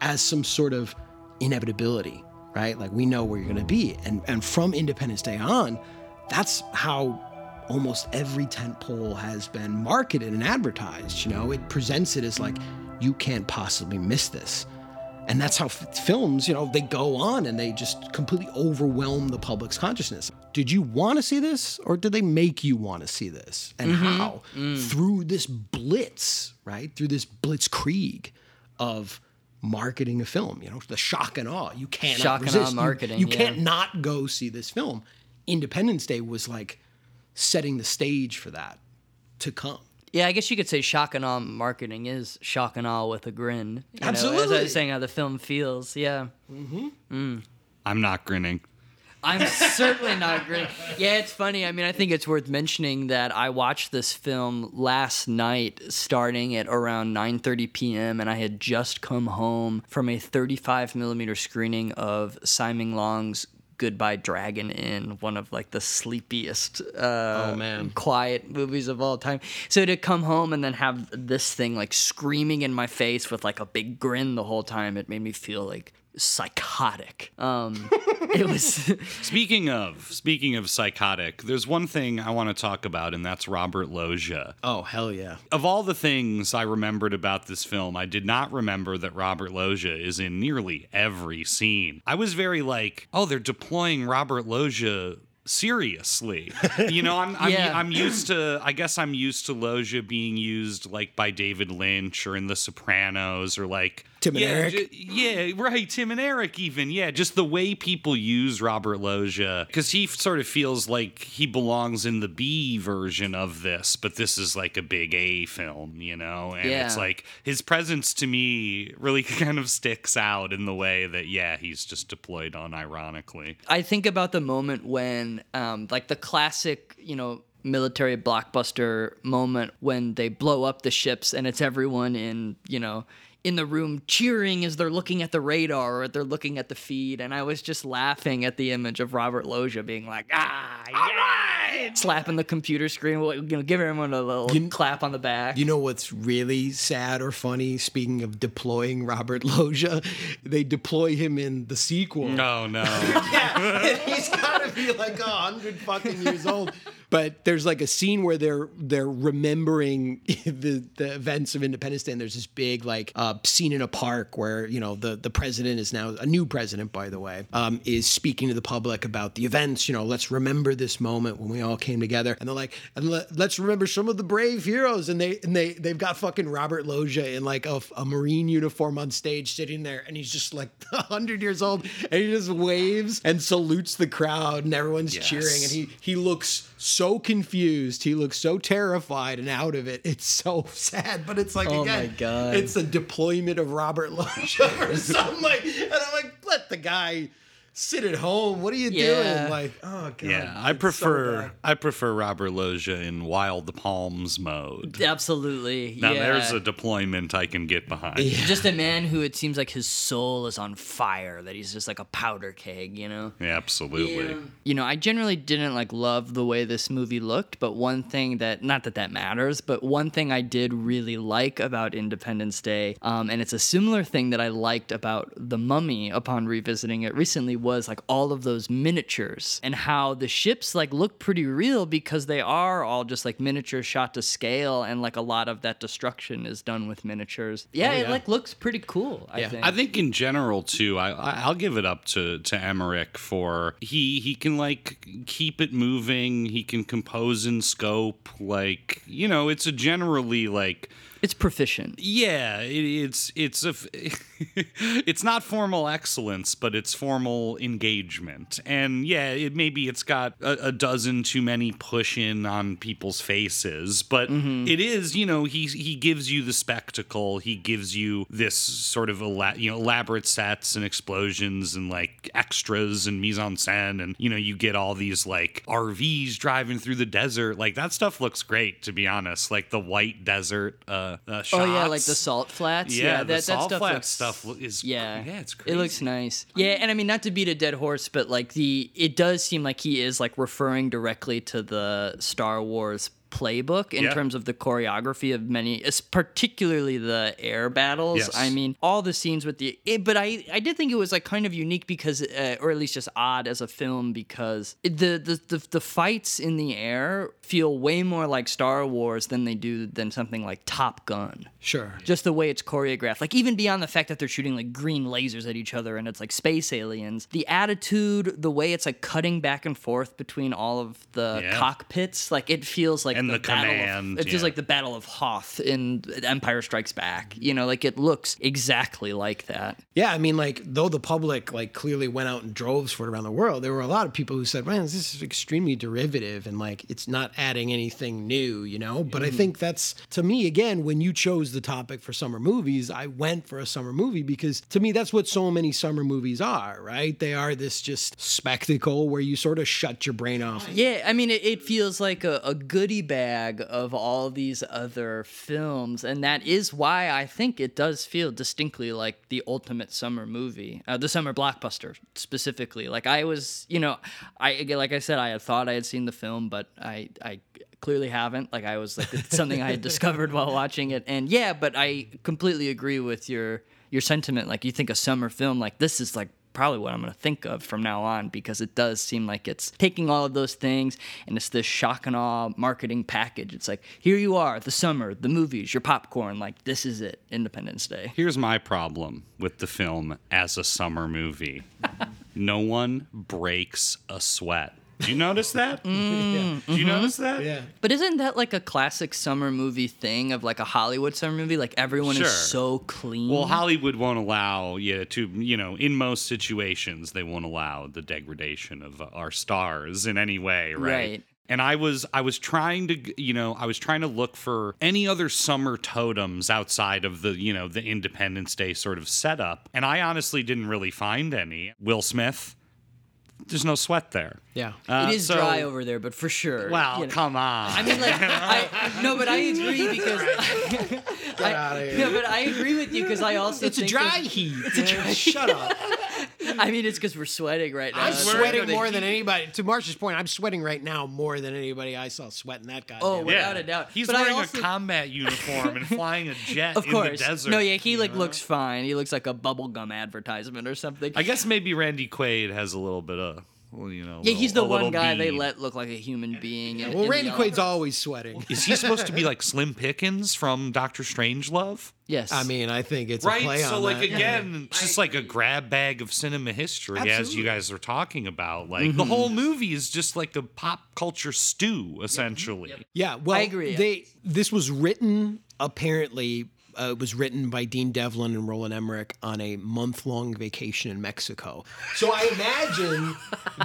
as some sort of inevitability, right? Like we know where you're gonna be. And and from Independence Day on, that's how almost every tent pole has been marketed and advertised. You know, it presents it as like you can't possibly miss this and that's how f- films you know they go on and they just completely overwhelm the public's consciousness did you want to see this or did they make you want to see this and Mhm. how Mm. through this blitz right through this blitzkrieg of marketing a film you know the shock and awe you can't Shock and awe resist. You- marketing, you, yeah. can't not go see this film independence day was like setting the stage for that to come Yeah, I guess you could say shock and awe marketing is shock and awe with a grin. you know, as I Absolutely. was saying, how the film feels. Yeah. Mm-hmm. Mm. I'm not grinning. I'm certainly not grinning. Yeah, it's funny. I mean, I think it's worth mentioning that I watched this film last night, starting at around 9:30 p.m., and I had just come home from a 35 millimeter screening of Tsai Ming-liang's Goodbye Dragon Inn, one of like the sleepiest, uh, Oh, man. quiet movies of all time. So to come home and then have this thing like screaming in my face with like a big grin the whole time, it made me feel like psychotic. Um, it was. Speaking of speaking of psychotic, there's one thing I want to talk about, and that's Robert Loggia. oh hell yeah Of all the things I remembered about this film, I did not remember that Robert Loggia is in nearly every scene. I was very like, oh, they're deploying Robert Loggia seriously. You know, I'm I'm, Yeah. I'm used to I guess I'm used to Loggia being used like by David Lynch or in The Sopranos or like Tim and yeah, Eric. ju- yeah, right. Tim and Eric, even. Yeah, just the way people use Robert Loggia. Because he sort of feels like he belongs in the B version of this, but this is like a big A film, you know? And it's like his presence to me really kind of sticks out in the way that, yeah, he's just deployed on ironically. I think about the moment when, um, like the classic, you know, military blockbuster moment when they blow up the ships and it's everyone in, you know, in the room cheering as they're looking at the radar or they're looking at the feed. And I was just laughing at the image of Robert Loggia being like, ah, yeah, slapping the computer screen, you know, give everyone a little clap on the back. You know what's really sad or funny? Speaking of deploying Robert Loggia, they deploy him in the sequel. No, no. yeah, and he's got to be like a hundred fucking years old. But there's like a scene where they're they're remembering the the events of Independence Day. And there's this big like uh, scene in a park where you know the the president is now a new president, by the way, um, is speaking to the public about the events. You know, let's remember this moment when we all came together. And they're like, and let, let's remember some of the brave heroes. And they and they they've got fucking Robert Loggia in like a, a marine uniform on stage, sitting there, and he's just like hundred years old, and he just waves and salutes the crowd, and everyone's Yes. cheering, and he he looks so confused. He looks so terrified and out of it. It's so sad, but it's like Oh again, my God. it's a deployment of Robert Loggia or something like. And I'm like, let the guy sit at home. What are you Yeah. doing? Like, oh god. Yeah, I it's so prefer. I prefer Robert Loggia in Wild Palms mode. Absolutely. Now yeah. there's a deployment I can get behind. Just a man who it seems like his soul is on fire, that he's just like a powder keg, you know? Yeah, absolutely. You know, I generally didn't like love the way this movie looked, but one thing that, not that that matters, but one thing I did really like about Independence Day, um, and it's a similar thing that I liked about The Mummy upon revisiting it recently, was like all of those miniatures and how the ships like look pretty real because they are all just like miniatures shot to scale, and like a lot of that destruction is done with miniatures. Oh, yeah, Oh, it like looks pretty cool. I think. I think in general too, I I- I'll give it up to to Emmerich for he he can like keep it moving. He can compose in scope. Like you know, it's a generally like It's proficient. Yeah, it, it's it's a, it's not formal excellence, but it's formal engagement. And yeah, it maybe it's got a, a dozen too many push in on people's faces, but it is you know he he gives you the spectacle. He gives you this sort of ela- you know elaborate sets and explosions and like extras and mise en scène, and you know you get all these like RVs driving through the desert. Like that stuff looks great, to be honest. Like the white desert uh, uh shots. Oh yeah, like the salt flats. Yeah, Yeah, the that, that salt stuff flat looks, stuff is yeah, yeah, it's crazy. It looks nice. Yeah, and I mean not to beat a dead horse, but like the it does seem like he is like referring directly to the Star Wars playbook in Yeah. terms of the choreography of many particularly the air battles Yes. i mean all the scenes with the it, but i i did think it was like kind of unique because uh, or at least just odd as a film because the, the the the fights in the air feel way more like star wars than they do than something like top gun Sure. just the way it's choreographed like even beyond the fact that they're shooting like green lasers at each other and it's like space aliens the attitude the way it's like cutting back and forth between all of the Yeah. cockpits like it feels like And the battle of- command, it feels yeah. like the battle of hoth in empire strikes back you know like it looks exactly like that Yeah, I mean, like though the public like clearly went out in droves for it around the world, there were a lot of people who said, "Man, this is extremely derivative and like it's not adding anything new," you know. But I mm. think that's to me again when you chose the topic for summer movies, I went for a summer movie because to me that's what so many summer movies are, right? They are this just spectacle where you sort of shut your brain off. Yeah, I mean, it, it feels like a, a goodie bag of all these other films, and that is why I think it does feel distinctly like the ultimate summer movie, uh, the summer blockbuster specifically. Like I was, you know, I like I said, I had thought I had seen the film, but I, I clearly haven't. Like I was like it's something I had discovered while watching it, and yeah, but I completely agree with your your sentiment. Like you think a summer film like this is like probably what I'm going to think of from now on because it does seem like it's taking all of those things and it's this shock and awe marketing package. It's like, here you are, the summer, the movies, your popcorn. Like, this is it, Independence Day. Here's my problem with the film as a summer movie. no one breaks a sweat. Do you notice that? Mm, Do you mhm. notice that? Yeah. But isn't that like a classic summer movie thing of like a Hollywood summer movie? Like everyone Sure. is so clean. Well, Hollywood won't allow you to, you know, in most situations, they won't allow the degradation of our stars in any way, right? Right. And I was I was trying to you know I was trying to look for any other summer totems outside of the you know the Independence Day sort of setup, and I honestly didn't really find any. Will Smith, there's no sweat there. Yeah. Uh, it is so- dry over there, but for sure. Well, you know. come on. I mean, like, I no, but I agree because I, outta here. no, but I agree with you because I also It's a dry heat. It's a dry Shut up. I mean, it's because we're sweating right now. I'm That's sweating more than anybody. To Marsh's point, I'm sweating right now more than anybody I saw sweating that guy. Oh, without a doubt. He's But wearing also- a combat uniform and flying a jet Of in the course. desert. No, yeah, he like looks fine. He looks like a bubblegum advertisement or something. I guess maybe Randy Quaid has a little bit of, well, you know. yeah, he's the one little guy they let look like a human being. in- Well, in Randy Quaid's always sweating. Is he supposed to be like Slim Pickens from Doctor Strangelove? Yes. I mean, I think it's Right. a play So, on like that. again, it's just like a grab bag of cinema history, as you guys are talking about. Like mm-hmm. the whole movie is just like a pop culture stew, essentially. Yeah, well, I agree. They this was written apparently. Uh, it was written by Dean Devlin and Roland Emmerich on a month-long vacation in Mexico. So I imagine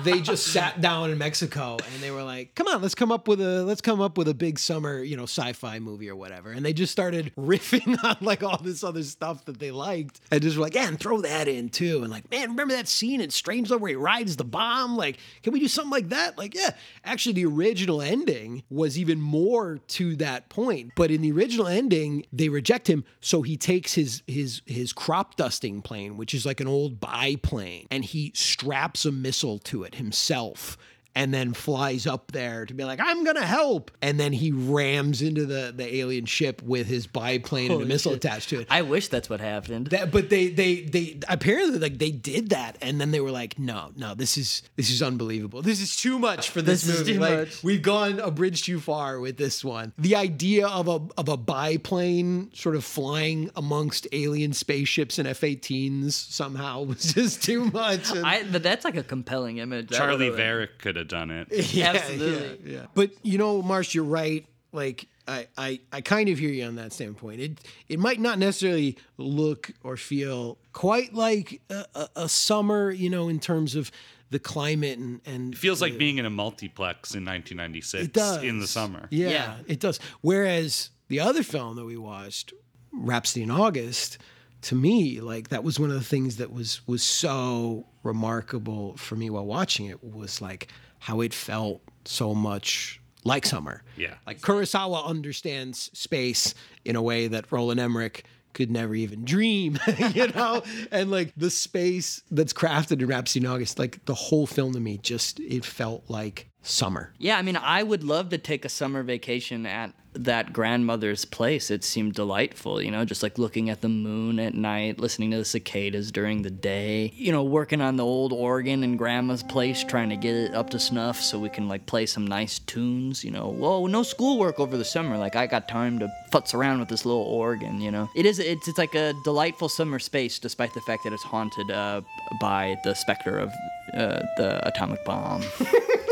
they just sat down in Mexico and they were like, "Come on, let's come up with a let's come up with a big summer, you know, sci-fi movie or whatever." And they just started riffing on like all this other stuff that they liked, and just were like, "Yeah, and throw that in too." And like, man, remember that scene in Strangelove where he rides the bomb? Like, can we do something like that? Like, yeah, actually, the original ending was even more to that point. But in the original ending, they reject him, so he takes his his his crop dusting plane, which is like an old biplane, and he straps a missile to it himself. And then flies up there to be like, I'm gonna help. And then he rams into the, the alien ship with his biplane and a missile shit. attached to it. I wish that's what happened. That, but they they they apparently like they did that, and then they were like, no, no, this is this is unbelievable. This is too much for this, This is movie. too like much. we've gone a bridge too far with this one. The idea of a of a biplane sort of flying amongst alien spaceships and F-18s somehow was just too much. And- I, but that's like a compelling image. Charley would've- Varrick could have done it. Yeah, Absolutely. Yeah, yeah. But you know, Marsh, you're right. Like I, I, I kind of hear you on that standpoint. It it might not necessarily look or feel quite like a, a, a summer, you know, in terms of the climate and and It feels like being in a multiplex in 1996 it does in the summer. Yeah, Yeah. it does. Whereas the other film that we watched, Rhapsody in August, to me, like that was one of the things that was was so remarkable for me while watching it was like how it felt so much like summer. Yeah. Like Kurosawa understands space in a way that Roland Emmerich could never even dream, you know? and like the space that's crafted in Rhapsody in August, like the whole film to me just it felt like summer. Yeah, I mean, I would love to take a summer vacation at that grandmother's place. It seemed delightful, you know, just like looking at the moon at night, listening to the cicadas during the day, you know, working on the old organ in grandma's place, trying to get it up to snuff so we can like play some nice tunes, you know. Whoa, no schoolwork over the summer. Like I got time to futz around with this little organ, you know. It is, it's, it's like a delightful summer space, despite the fact that it's haunted uh, by the specter of uh, the atomic bomb.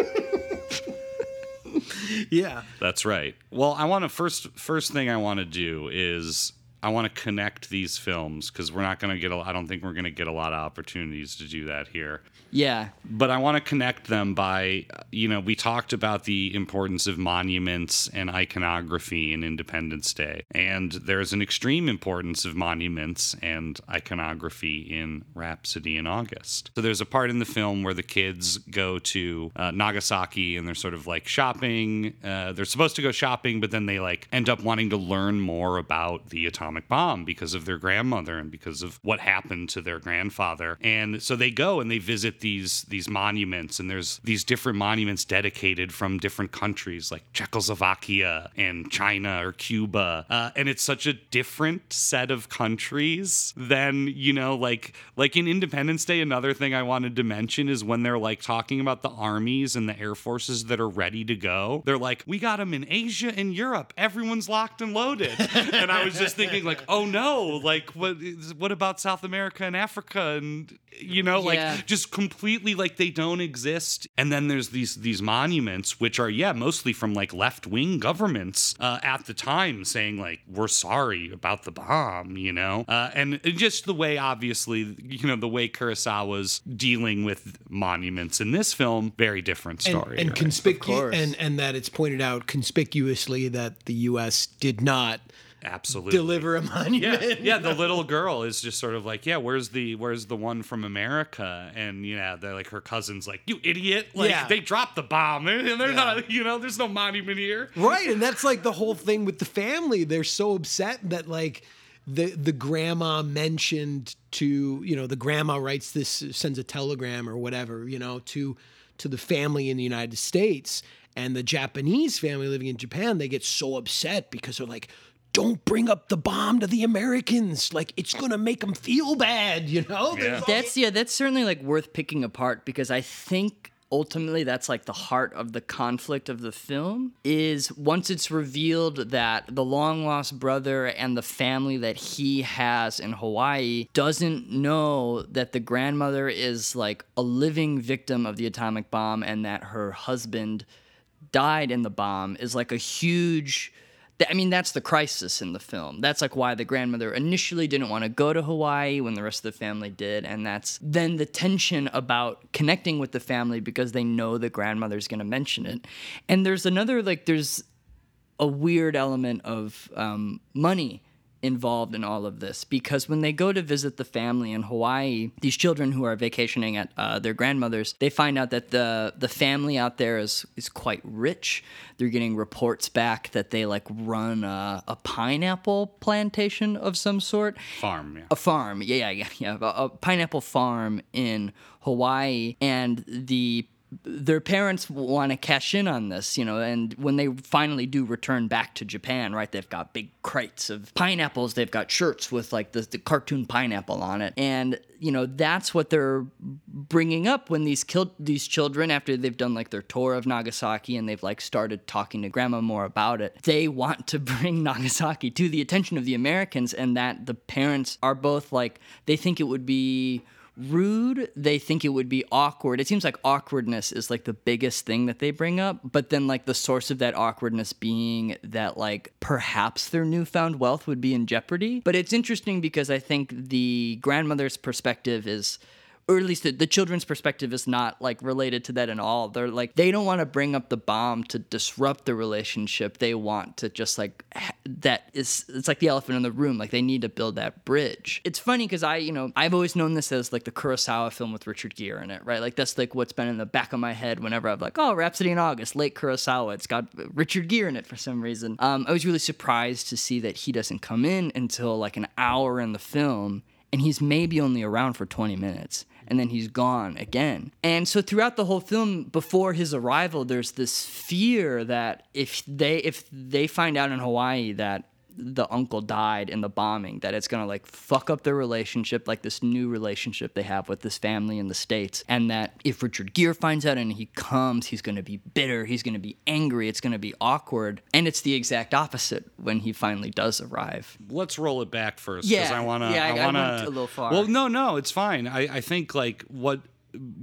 Yeah. That's right. Well, I want to first first thing I want to do is I want to connect these films because we're not going to get. A, I don't think we're going to get a lot of opportunities to do that here. Yeah. But I want to connect them by, you know, we talked about the importance of monuments and iconography in Independence Day. And there's an extreme importance of monuments and iconography in Rhapsody in August. So there's a part in the film where the kids go to uh, Nagasaki and they're sort of like shopping. Uh, they're supposed to go shopping, but then they like end up wanting to learn more about the atomic bomb because of their grandmother and because of what happened to their grandfather. And so they go and they visit these these monuments and there's these different monuments dedicated from different countries like Czechoslovakia and China or Cuba. Uh, and it's such a different set of countries than, you know, like like in Independence Day another thing I wanted to mention is when they're like talking about the armies and the air forces that are ready to go. They're like, "We got them in Asia and Europe. Everyone's locked and loaded." and I was just thinking like, "Oh no, like what what about South America and Africa and you know, like Yeah. just completely like they don't exist. And then there's these these monuments, which are yeah, mostly from like left wing governments uh, at the time, saying like we're sorry about the bomb, you know, uh, and just the way obviously you know the way Kurosawa's dealing with monuments in this film, very different story. and right? conspicu- and and that it's pointed out conspicuously that the U.S. did not absolutely deliver a monument. Yeah, yeah. The little girl is just sort of like, yeah, where's the where's the one from America? And yeah, they're like her cousin's like, you idiot! Like Yeah. they dropped the bomb, and they're not, you know, there's no monument here. right, and that's like the whole thing with the family. They're so upset that like the the grandma mentioned to you know the grandma writes this sends a telegram or whatever you know to to the family in the United States and the Japanese family living in Japan they get so upset because they're like don't bring up the bomb to the Americans. Like it's gonna make them feel bad you know? There's all That's yeah, that's certainly like worth picking apart because I think ultimately that's like the heart of the conflict of the film is once it's revealed that the long lost brother and the family that he has in Hawaii doesn't know that the grandmother is like a living victim of the atomic bomb and that her husband died in the bomb is like a huge th- I mean, that's the crisis in the film. That's like why the grandmother initially didn't want to go to Hawaii when the rest of the family did. And that's then the tension about connecting with the family because they know the grandmother's going to mention it. And there's another, like, there's a weird element of um, money involved in all of this because when they go to visit the family in Hawaii, these children who are vacationing at uh, their grandmother's, they find out that the the family out there is is quite rich. They're getting reports back that they like run a, a pineapple plantation of some sort. Farm, yeah. A farm, yeah, yeah, yeah, a, a pineapple farm in Hawaii, and the their parents want to cash in on this, you know, and when they finally do return back to Japan, right, they've got big crates of pineapples. They've got shirts with like the, the cartoon pineapple on it, and you know that's what they're bringing up when these killed these children after they've done like their tour of Nagasaki and they've like started talking to grandma more about it. They want to bring Nagasaki to the attention of the Americans, and that the parents are both like they think it would be rude. They think it would be awkward. It seems like awkwardness is like the biggest thing that they bring up, but then like the source of that awkwardness being that like perhaps their newfound wealth would be in jeopardy. But it's interesting because I think the grandmother's perspective is or at least the, the children's perspective is not like related to that at all. They're like they don't want to bring up the bomb to disrupt the relationship. They want to just like ha- that is it's like the elephant in the room. Like they need to build that bridge. It's funny because I you know I've always known this as like the Kurosawa film with Richard Gere in it, right? Like that's like what's been in the back of my head whenever I'm like, oh, Rhapsody in August, late Kurosawa. It's got Richard Gere in it for some reason. Um, I was really surprised to see that he doesn't come in until like an hour in the film and he's maybe only around for 20 minutes and then he's gone again. And so throughout the whole film before his arrival there's this fear that if they if they find out in Hawaii that the uncle died in the bombing that it's going to like fuck up their relationship like this new relationship they have with this family in the states and that if Richard Gere finds out and he comes he's going to be bitter he's going to be angry it's going to be awkward and it's the exact opposite when he finally does arrive let's roll it back first Yeah, I want to yeah, I- I want went a little far. Well, no, no, it's fine. I I think like what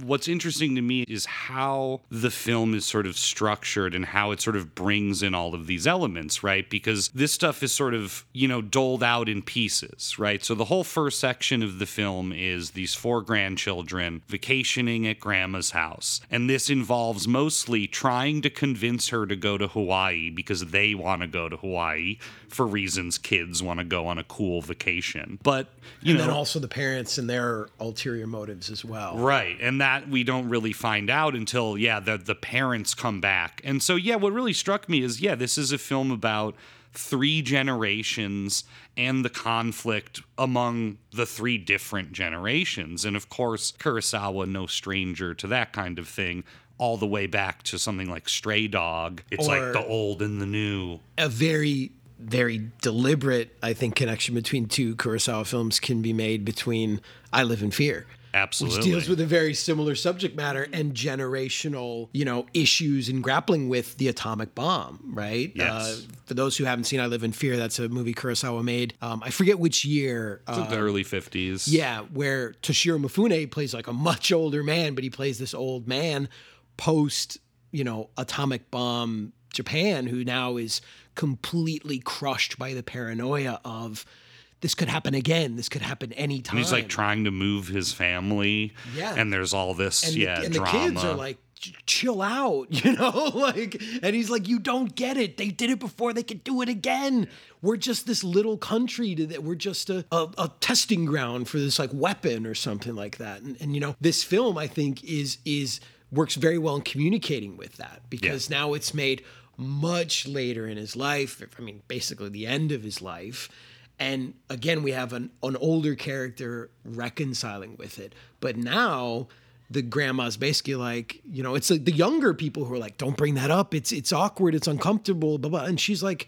what's interesting to me is how the film is sort of structured and how it sort of brings in all of these elements, right? Because this stuff is sort of, you know, doled out in pieces, right? So the whole first section of the film is these four grandchildren vacationing at grandma's house. And this involves mostly trying to convince her to go to Hawaii because they want to go to Hawaii for reasons kids want to go on a cool vacation. But, you and know, then also the parents and their ulterior motives as well. Right. And that we don't really find out until, yeah, the, the parents come back. And so, yeah, what really struck me is, yeah, this is a film about three generations and the conflict among the three different generations. And of course, Kurosawa, no stranger to that kind of thing. All the way back to something like Stray Dog. It's Or- like the old and the new. a very very deliberate i think connection between two kurosawa films can be made between i live in fear Absolutely. which deals with a very similar subject matter and generational you know issues in grappling with the atomic bomb right Yes. uh, for those who haven't seen i live in fear that's a movie kurosawa made um, i forget which year It's like the uh, early 50s. yeah, where Toshiro Mifune plays like a much older man, but he plays this old man post, you know, atomic bomb Japan, who now is completely crushed by the paranoia of this could happen again. This could happen anytime. And he's like trying to move his family. Yeah. And there's all this, and, yeah, the, and drama. the kids are like, chill out, you know, like, and he's like, you don't get it. They did it before. They could do it again. We're just this little country that. We're just a, a, a testing ground for this like weapon or something like that. And, and you know, this film I think is is works very well in communicating with that because now it's made much later in his life. I mean, basically the end of his life. And again, we have an, an older character reconciling with it. But now the grandma's basically like, you know, it's like the younger people who are like, don't bring that up. It's it's awkward. It's uncomfortable. Blah blah. And she's like,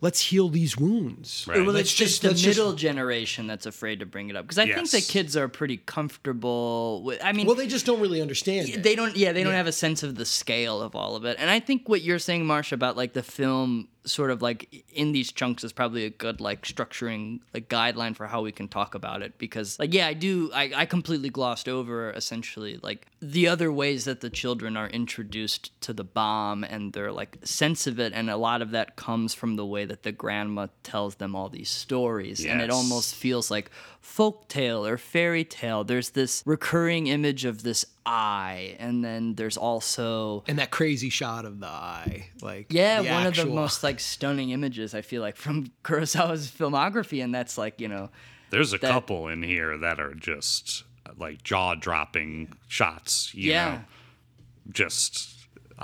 let's heal these wounds. Right. Well, Let's it's just the let's just- middle generation that's afraid to bring it up because I think the kids are pretty comfortable. With, I mean, well, they just don't really understand. it. they don't. Yeah, they don't have a sense of the scale of all of it. And I think what you're saying, Marsha, about like the film, sort of like in these chunks, is probably a good like structuring like guideline for how we can talk about it. Because like, yeah, I do. I, I completely glossed over essentially like the other ways that the children are introduced to the bomb and their like sense of it, and a lot of that comes from the way that the grandma tells them all these stories, and it almost feels like folk tale or fairy tale. There's this recurring image of this eye, and then there's also and that crazy shot of the eye, like yeah, the one of the most like stunning images I feel like from Kurosawa's filmography, and that's like you know There's a that- couple in here that are just like jaw dropping shots. You Yeah. Know? Just,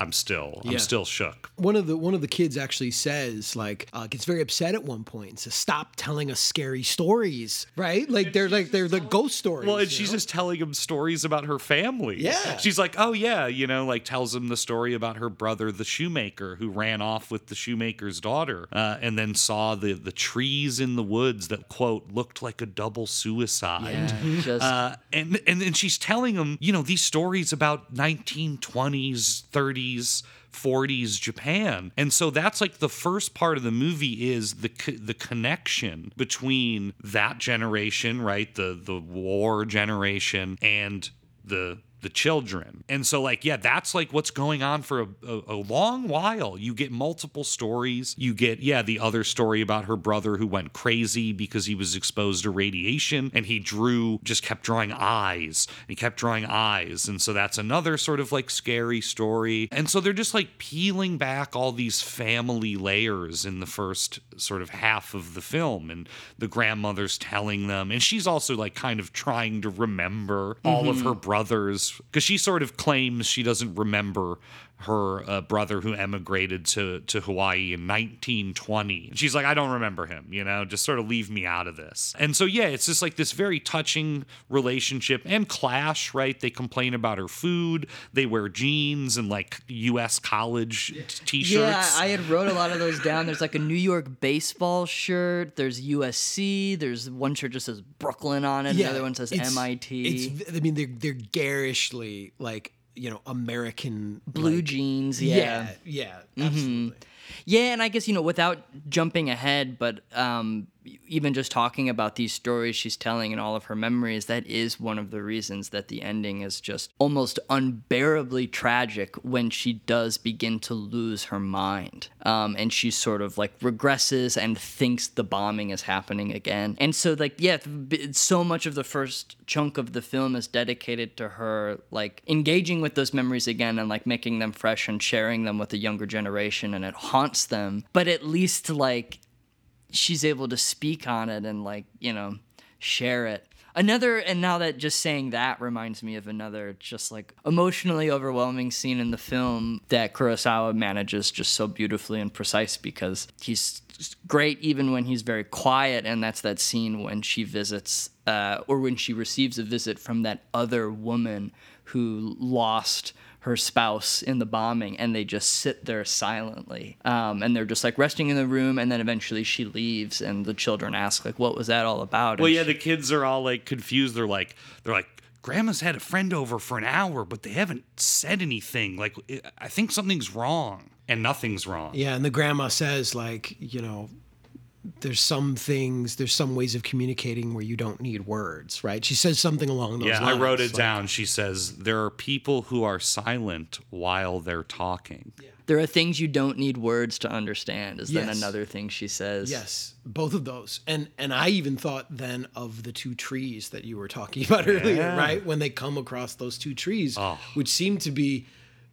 I'm still, I'm still shook. one of the one of the kids actually says like uh, gets very upset at one point and says stop telling us scary stories right like they're like they're the ghost stories Well, and she's know? just telling him stories about her family. Yeah. She's like, oh, yeah, you know, like tells him the story about her brother, the shoemaker, who ran off with the shoemaker's daughter uh, and then saw the, the trees in the woods that, quote, looked like a double suicide. Yeah, just- uh, and, and, and she's telling him, you know, these stories about 1920s, 30s 30s 40s Japan. And so that's like the first part of the movie is the co- the connection between that generation, right? The the war generation and the the children. And so, like, yeah, that's like what's going on for a, a, a, long while. You get multiple stories. You get, yeah, the other story about her brother who went crazy because he was exposed to radiation and he drew, just kept drawing eyes. He kept drawing eyes. And so that's another sort of like scary story. And so they're just like peeling back all these family layers in the first sort of half of the film. And the grandmother's telling them. And she's also like kind of trying to remember all of mm-hmm. her brothers because she sort of claims she doesn't remember her uh, brother who emigrated to, to Hawaii in 1920. She's like, I don't remember him, you know, just sort of leave me out of this. And so, yeah, it's just like this very touching relationship and clash, right? They complain about her food, they wear jeans and like US college t shirts. Yeah, I had wrote a lot of those down. There's like a New York baseball shirt, there's USC, there's one shirt just says Brooklyn on it, The other one says it's- MIT. It's, I mean, they're they're garishly like you know American Blue like- jeans, Yeah, yeah. yeah, Mhm. absolutely. Yeah, and I guess you know, without jumping ahead, but um, even just talking about these stories she's telling and all of her memories, that is one of the reasons that the ending is just almost unbearably tragic when she does begin to lose her mind, um, and she sort of like regresses and thinks the bombing is happening again. And so, like, yeah, so much of the first chunk of the film is dedicated to her like engaging with those memories again and like making them fresh and sharing them with the younger generation, and it haunts them. But at least like she's able to speak on it and like you know share it. Another and now that just saying that reminds me of another just like emotionally overwhelming scene in the film that kurosawa manages just so beautifully and precise because he's great even when he's very quiet and that's that scene when she visits uh, or when she receives a visit from that other woman who lost her spouse in the bombing and they just sit there silently um, and they're just like resting in the room and then eventually she leaves and the children ask like what was that all about Well, And yeah, she- the kids are all like confused. They're like, they're like, Grandma's had a friend over for an hour, but they haven't said anything. Like, I think something's wrong, and nothing's wrong. Yeah, and the grandma says like, you know, there's some things, there's some ways of communicating where you don't need words, right? She says something along those Yeah, lines. I wrote it like- down. She says there are people who are silent while they're talking. Yeah. there are things you don't need words to understand is then another thing she says Yes, both of those. And and I even thought then of the two trees that you were talking about earlier, right? When they come across those two trees, oh. which seem to be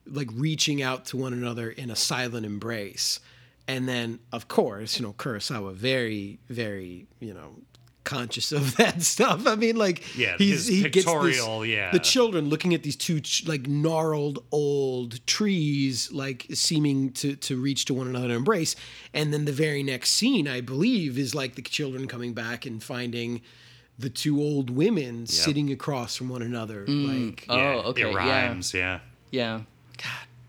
like reaching out to one another in a silent embrace. And then of course, you know, Kurosawa very very, you know, conscious of that stuff. I mean, like Yeah, he's his he gets this, yeah. the children looking at these two like gnarled old trees, like seeming to to reach to one another and embrace. And then the very next scene, I believe, is like the children coming back and finding the two old women sitting across from one another. Mm. Like, Oh, Yeah, okay, It rhymes, yeah. yeah Yeah,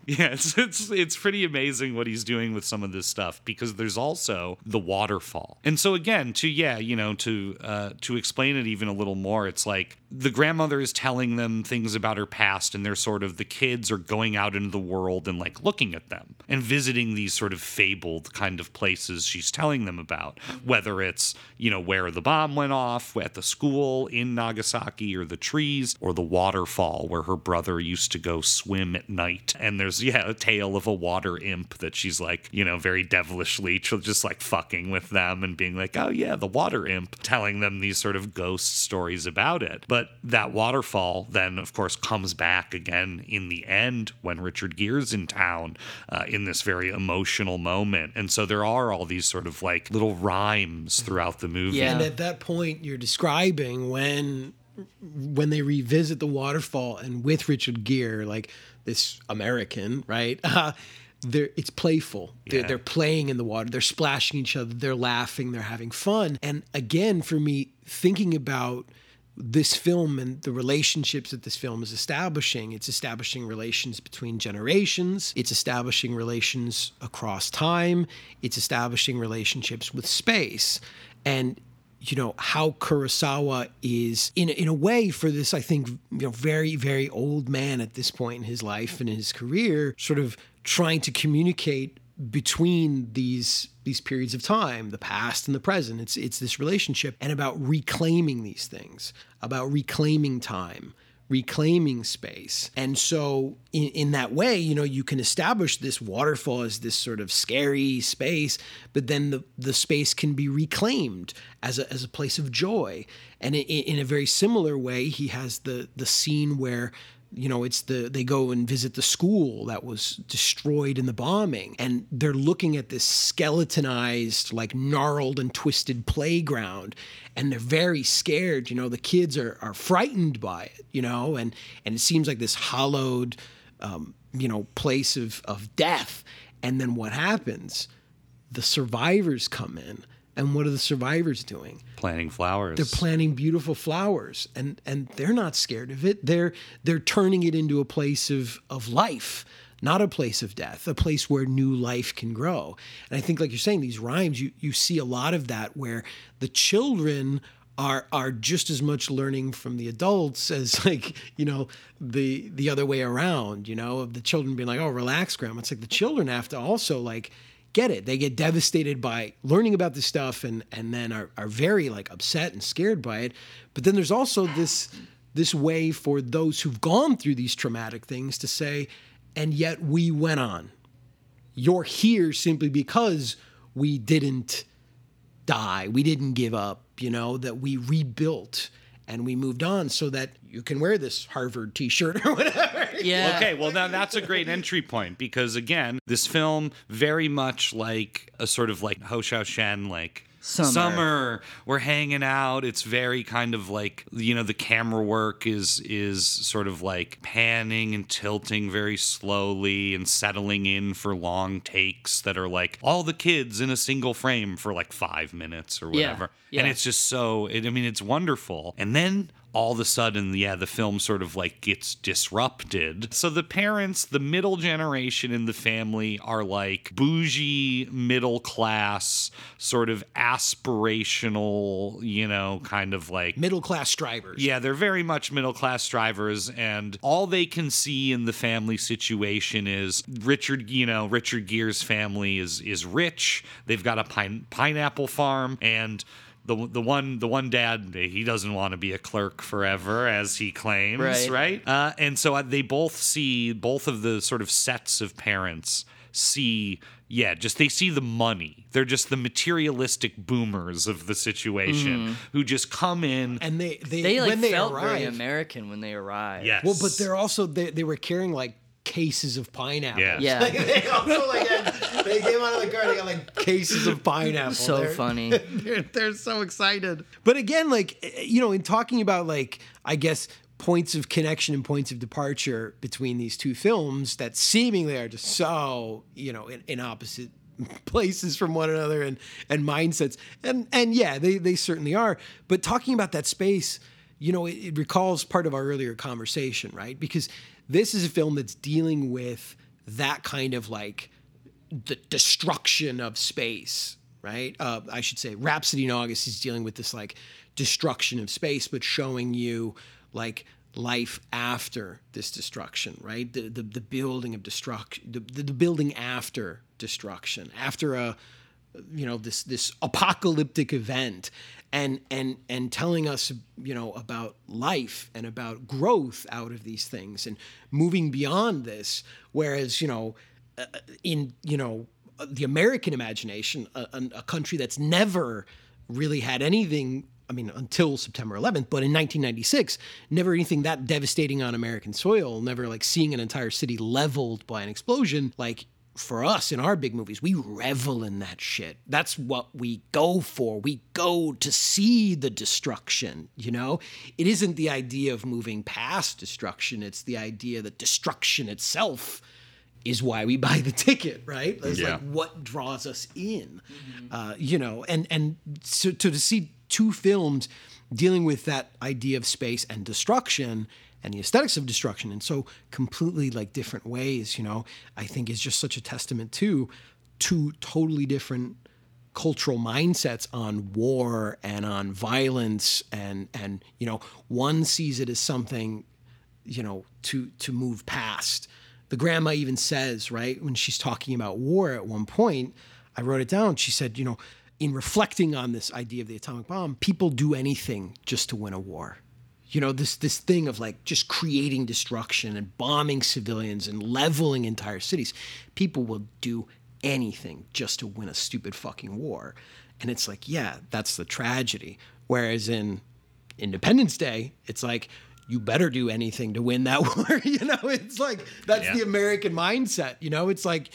it's, it's it's pretty amazing what he's doing with some of this stuff because there's also the waterfall. And so again, to yeah, you know, to uh, to explain it even a little more, it's like the grandmother is telling them things about her past and they're sort of the kids are going out into the world and like looking at them and visiting these sort of fabled kind of places she's telling them about, whether it's, you know, where the bomb went off at the school in Nagasaki or the trees or the waterfall where her brother used to go swim at night. And there's, yeah, a tale of a water imp that she's like, you know, very devilishly just like fucking with them and being like, oh yeah, the water imp, telling them these sort of ghost stories about it. But that waterfall then, of course, comes back again in the end when Richard Gere's in town uh, in this very emotional moment. And so there are all these sort of like little rhymes throughout the movie. yeah. And at that point, you're describing when when they revisit the waterfall and with Richard Gere, like this American, right? Uh, they're, it's playful. They're, Yeah. they're playing in the water. They're splashing each other. They're laughing. They're having fun. And again, for me, thinking about this film and the relationships that this film is establishing, it's establishing relations between generations. It's establishing relations across time. It's establishing relationships with space. And you know how Kurosawa is in in a way for this I think you know very very old man at this point in his life and in his career sort of trying to communicate between these these periods of time the past and the present. It's it's this relationship and about reclaiming these things about reclaiming time reclaiming space. And so, in, in that way, you know, you can establish this waterfall as this sort of scary space, but then the, the space can be reclaimed as a, as a place of joy. And in, in a very similar way, he has the, the scene where you know it's the they go and visit the school that was destroyed in the bombing and they're looking at this skeletonized like gnarled and twisted playground and they're very scared you know the kids are are frightened by it you know and and it seems like this hollowed um, you know place of of death. And then what happens? The survivors come in and what are the survivors doing? Planting flowers. They're planting beautiful flowers and and they're not scared of it. They're they're turning it into a place of of life, not a place of death, a place where new life can grow. And I think like you're saying these rhymes you you see a lot of that where the children are are just as much learning from the adults as like you know the the other way around you know of the children being like oh relax grandma it's like the children have to also like get it. They get devastated by learning about this stuff and and then are, are very like upset and scared by it. But then there's also this this way for those who've gone through these traumatic things to say, and yet we went on. You're here simply because we didn't die. We didn't give up, you know, that we rebuilt and we moved on so that you can wear this Harvard t-shirt or whatever. Yeah. Okay, well now that's a great entry point because again, this film very much like a sort of like Hou Hsiao-hsien like Summer. Summer, we're hanging out. It's very kind of like you know the camera work is is sort of like panning and tilting very slowly and settling in for long takes that are like all the kids in a single frame for like five minutes or Yeah, whatever. yeah. And it's just so. It, I mean, it's wonderful. And then all of a sudden, yeah, the film sort of like gets disrupted. So the parents, the middle generation in the family are like bougie, middle class, sort of aspirational, you know, kind of like Middle class drivers. yeah, they're very much middle class drivers, and all they can see in the family situation is Richard. You know, Richard Gere's family is is rich. They've got a pine, pineapple farm, and the the one the one dad he doesn't want to be a clerk forever, as he claims, Right. right? Uh, and so uh, they both see both of the sort of sets of parents see yeah just they see the money they're just the materialistic boomers of the situation who just come in And they they, They like when they felt very arrive. American when they arrived. Yes. Well, but they're also they, they were carrying like cases of pineapple. Yeah. Yeah. Like, they also like had, they came out of the car. They got like cases of pineapple. So They're- funny. They're, they're so excited. But again, like you know, in talking about like I guess points of connection and points of departure between these two films that seemingly are just so you know in, in opposite places from one another and and mindsets and and yeah they they certainly are but talking about that space you know it, it recalls part of our earlier conversation right because this is a film that's dealing with that kind of like the destruction of space, right? Uh, I should say, Rhapsody in August is dealing with this like destruction of space, but showing you like life after this destruction, right? The the, the building of destruction, the, the, the building after destruction, after a you know this this apocalyptic event and and and telling us you know about life and about growth out of these things and moving beyond this whereas you know uh, in you know the american imagination a, a- a country that's never really had anything I mean, until September 11th, but in 1996, never anything that devastating on American soil, never like seeing an entire city leveled by an explosion. Like for us in our big movies, we revel in that shit. That's what we go for. We go to see the destruction, you know? It isn't the idea of moving past destruction, it's the idea that destruction itself is why we buy the ticket, right? It's Yeah. like what draws us in, uh, you know, and and so to, to see two films dealing with that idea of space and destruction and the aesthetics of destruction in so completely like different ways, you know, I think is just such a testament to two totally different cultural mindsets on war and on violence and and you know one sees it as something you know to to move past. The grandma even says right when she's talking about war at one point i wrote it down she said you know in reflecting on this idea of the atomic bomb people do anything just to win a war you know this this thing of like just creating destruction and bombing civilians and leveling entire cities people will do anything just to win a stupid fucking war. And it's like yeah that's the tragedy. Whereas in independence day it's like you better do anything to win that war you know? It's like that's Yeah. the american mindset you know? It's like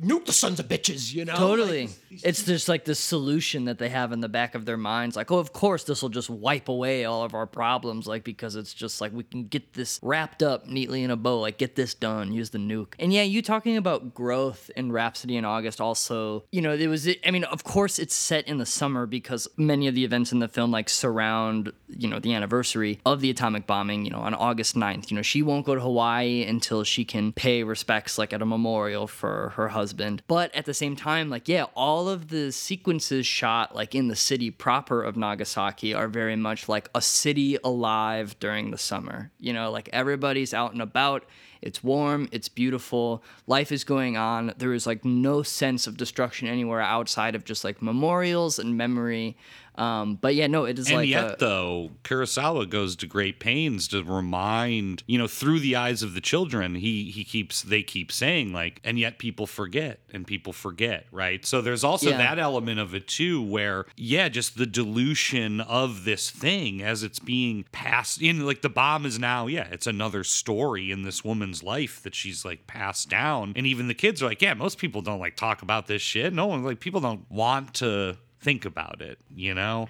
nuke the sons of bitches you know Totally. Like, it's just like the solution that they have in the back of their minds. Like, oh, of course, this will just wipe away all of our problems. Like, because it's just like we can get this wrapped up neatly in a bow. Like, get this done. Use the nuke. And yeah, you talking about growth in Rhapsody in August also, you know, it was, I mean, of course, it's set in the summer because many of the events in the film like surround, you know, the anniversary of the atomic bombing, you know, on August 9th. You know, she won't go to Hawaii until she can pay respects like at a memorial for her husband. But at the same time, like, yeah, all of the sequences shot like in the city proper of Nagasaki are very much like a city alive during the summer. You know, like everybody's out and about. It's warm, it's beautiful, life is going on. There is like no sense of destruction anywhere outside of just like memorials and memory. Um, but yeah, no, it is and like yet, a, though, Kurosawa goes to great pains to remind, you know, through the eyes of the children, he he keeps they keep saying like, and yet people forget and people forget, right? So there's also Yeah. that element of it too, where yeah, just the dilution of this thing as it's being passed in. Like the bomb is now, yeah, it's another story in this woman's life that she's like passed down, and even the kids are like, yeah, most people don't like talk about this shit. No one like people don't want to think about it, you know.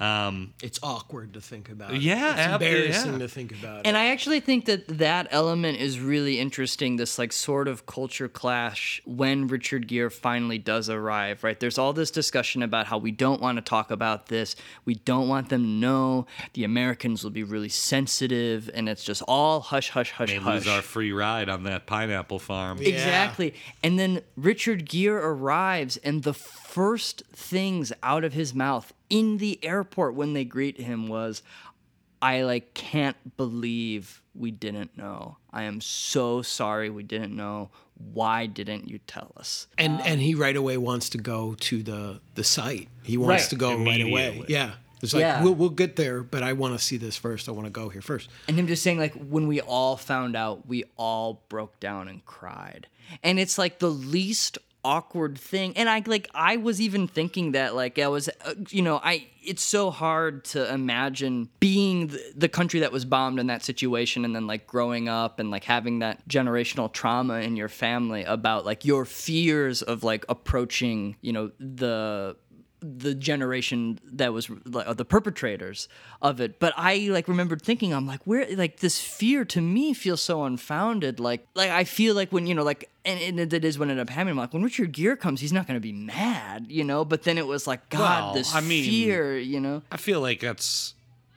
Um, it's awkward to think about Yeah, it's ab- embarrassing yeah. to think about it And I actually think that that element is really interesting. This like sort of culture clash when Richard Gere finally does arrive. Right? There's all this discussion about how we don't want to talk about this. We don't want them to know. The Americans will be really sensitive, and it's just all hush, hush, hush, May hush. lose our free ride on that pineapple farm. Exactly. And then Richard Gere arrives, and the first things out of his mouth in the airport when they greet him was, I like can't believe we didn't know. I am so sorry we didn't know. Why didn't you tell us? and and he um, right away wants to go to the the site. He wants Right. to go right away. Yeah. It's like Yeah. we'll we'll get there, but I want to see this first. I want to go here first. And him just saying like when we all found out, we all broke down and cried. And it's like the least awkward thing. And I like I was even thinking that like I was uh, you know, I it's so hard to imagine being the, the country that was bombed in that situation and then like growing up and like having that generational trauma in your family about like your fears of like approaching, you know, the the generation that was like the perpetrators of it but i like remembered thinking i'm like where like this fear to me feels so unfounded like like i feel like when you know like and, and it- is what ended up happening I'm like when richard Gere comes he's not going to be mad you know but then it was like god Well, this I mean- fear you know I feel like that's.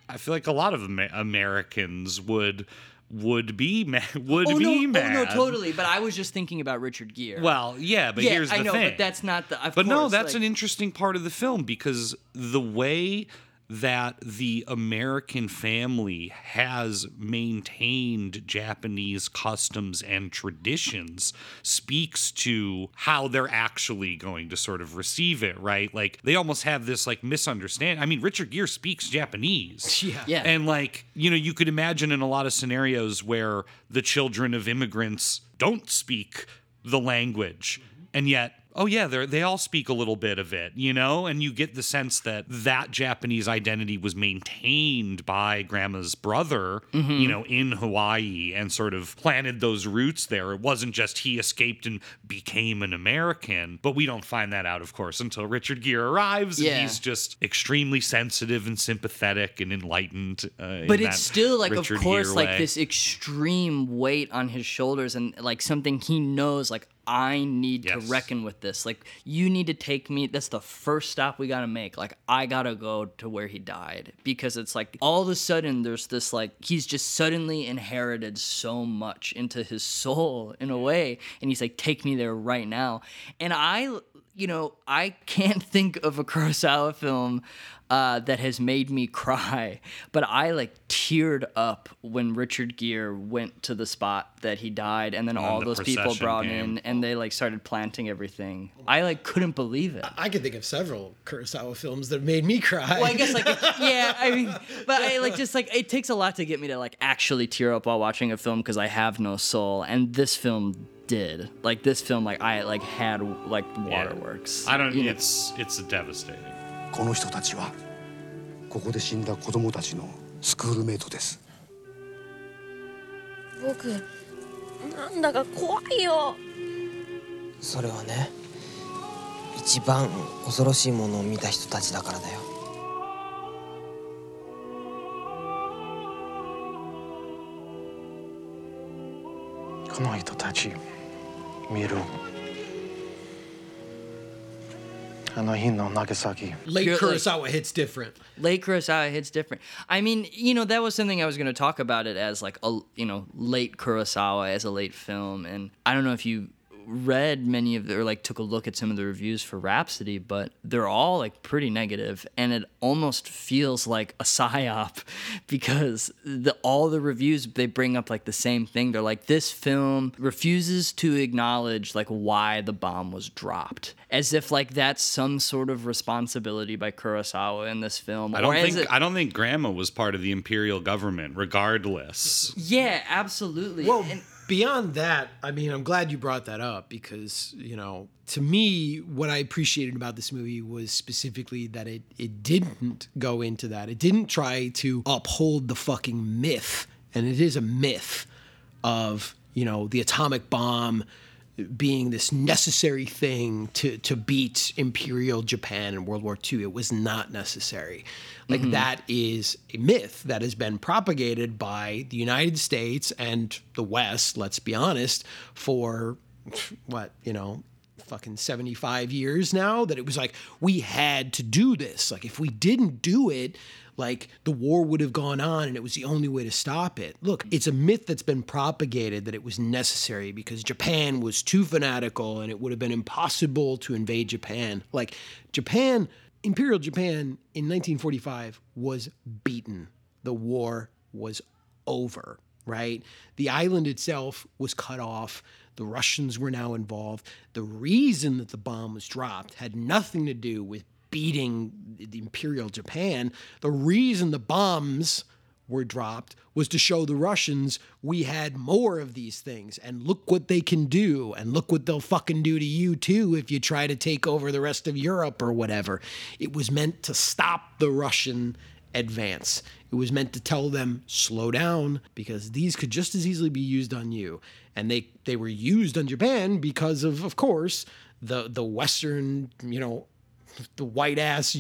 I feel like a lot of Amer- Americans would would be ma- would oh, be no, mad. oh no totally but i was just thinking about richard gere Well, yeah, but yeah here's the i know thing. but that's not the But no, that's like- an interesting part of the film because the way that the American family has maintained Japanese customs and traditions speaks to how they're actually going to sort of receive it, right? Like they almost have this like misunderstanding. I mean, Richard Gere speaks Japanese. Yeah. Yeah. And like, you know, you could imagine in a lot of scenarios where the children of immigrants don't speak the language and yet oh yeah they they all speak a little bit of it you know and you get the sense that that japanese identity was maintained by grandma's brother you know in hawaii and sort of planted those roots there it wasn't just he escaped and became an american but we don't find that out of course until richard gere arrives Yeah. and he's just extremely sensitive and sympathetic and enlightened uh, but it's still like Richard of course Gere like way. this extreme weight on his shoulders and like something he knows like i need Yes. to reckon with this. Like you need to take me that's the first stop we gotta make. Like i gotta go to where he died. Because it's like all of a sudden there's this like he's just suddenly inherited so much into his soul in a way. And he's like take me there right now. And i you know, I can't think of a Kurosawa film uh, that has made me cry, but I like teared up when Richard Gere went to the spot that he died, and then On all the those people brought game. in and they like started planting everything. I like couldn't believe it. I can think of several Kurosawa films that made me cry. Well, I guess like yeah, I mean, but I like just like it takes a lot to get me to like actually tear up while watching a film because I have no soul, and this film did. Like this film, like I like had like waterworks. I don't. You know? It's it's devastating. この人たちはここで死んだ子供たちのスクールメイトです。僕なんだか怖いよ。それはね一番恐ろしいものを見た人たちだからだよ。この人たち見る Anohino, Nagasaki. Late You're, Kurosawa like, hits different. Late Kurosawa hits different. I mean, you know, that was something I was going to talk about it as like a, you know, late Kurosawa as a late film. And I don't know if you read many of the or like took a look at some of the reviews for Rhapsody, but they're all like pretty negative, and it almost feels like a psyop because the all the reviews they bring up like the same thing. They're like this film refuses to acknowledge like why the bomb was dropped, as if like that's some sort of responsibility by Kurosawa in this film. I don't think it- I don't think Grandma was part of the imperial government, regardless. Yeah, absolutely. Well, And- beyond that, I mean, I'm glad you brought that up because, you know, to me, what I appreciated about this movie was specifically that it, it didn't go into that. It didn't try to uphold the fucking myth, and it is a myth of, you know, the atomic bomb being this necessary thing to to beat imperial Japan in World War II. It was not necessary. Like Mhm. that is a myth that has been propagated by the United States and the West, let's be honest, for what, you know, fucking 75 years now that it was like we had to do this. Like if we didn't do it, like the war would have gone on and it was the only way to stop it. Look, it's a myth that's been propagated that it was necessary because Japan was too fanatical and it would have been impossible to invade Japan. Like Japan, Imperial Japan in 1945 was beaten. The war was over, right? The island itself was cut off. The Russians were now involved. The reason that the bomb was dropped had nothing to do with beating the Imperial Japan. The reason the bombs were dropped was to show the Russians we had more of these things and look what they can do and look what they'll fucking do to you too if you try to take over the rest of Europe or whatever. It was meant to stop the Russian advance. It was meant to tell them slow down because these could just as easily be used on you. And they they were used on Japan because of of course the the western, you know, the white ass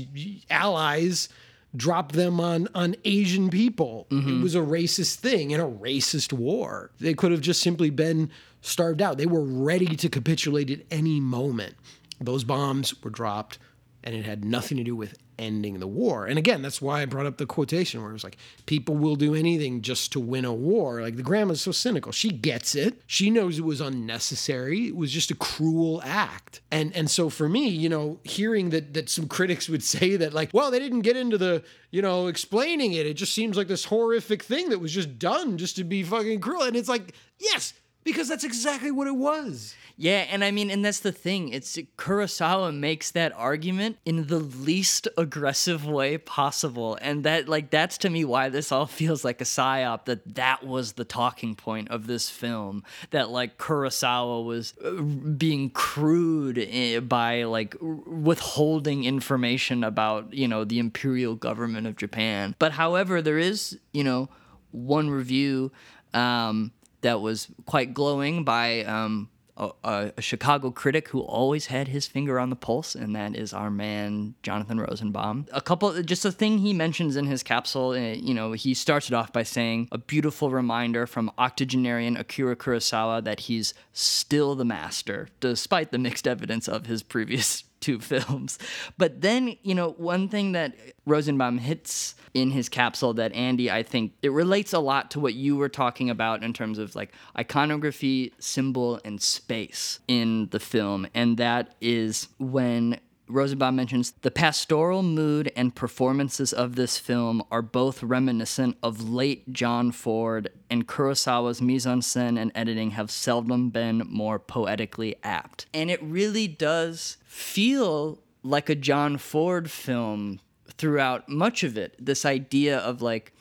allies dropped them on on Asian people. It mm-hmm. was a racist thing in a racist war. They could have just simply been starved out. They were ready to capitulate at any moment. Those bombs were dropped and it had nothing to do with ending the war. And again, that's why I brought up the quotation where it was like, people will do anything just to win a war. Like the grandma's so cynical. She gets it. She knows it was unnecessary. It was just a cruel act. And and so for me, you know, hearing that that some critics would say that like, well, they didn't get into the, you know, explaining it. It just seems like this horrific thing that was just done just to be fucking cruel. And it's like, yes, because that's exactly what it was. Yeah, and I mean, and that's the thing. It's Kurosawa makes that argument in the least aggressive way possible, and that, like, that's to me why this all feels like a psyop. That that was the talking point of this film. That like Kurosawa was uh, being crude eh, by like withholding information about you know the imperial government of Japan. But however, there is you know one review. Um, that was quite glowing by um, a, a, Chicago critic who always had his finger on the pulse, and that is our man Jonathan Rosenbaum. A couple, just a thing he mentions in his capsule. uh, You know, he starts it off by saying a beautiful reminder from octogenarian Akira Kurosawa that he's still the master, despite the mixed evidence of his previous two films. But then, you know, one thing that Rosenbaum hits in his capsule that Andy, I think it relates a lot to what you were talking about in terms of like iconography, symbol, and space in the film. And that is when Rosenbaum mentions the pastoral mood and performances of this film are both reminiscent of late John Ford, and Kurosawa's mise en scène and editing have seldom been more poetically apt. And it really does feel like a John Ford film throughout much of it. This idea of like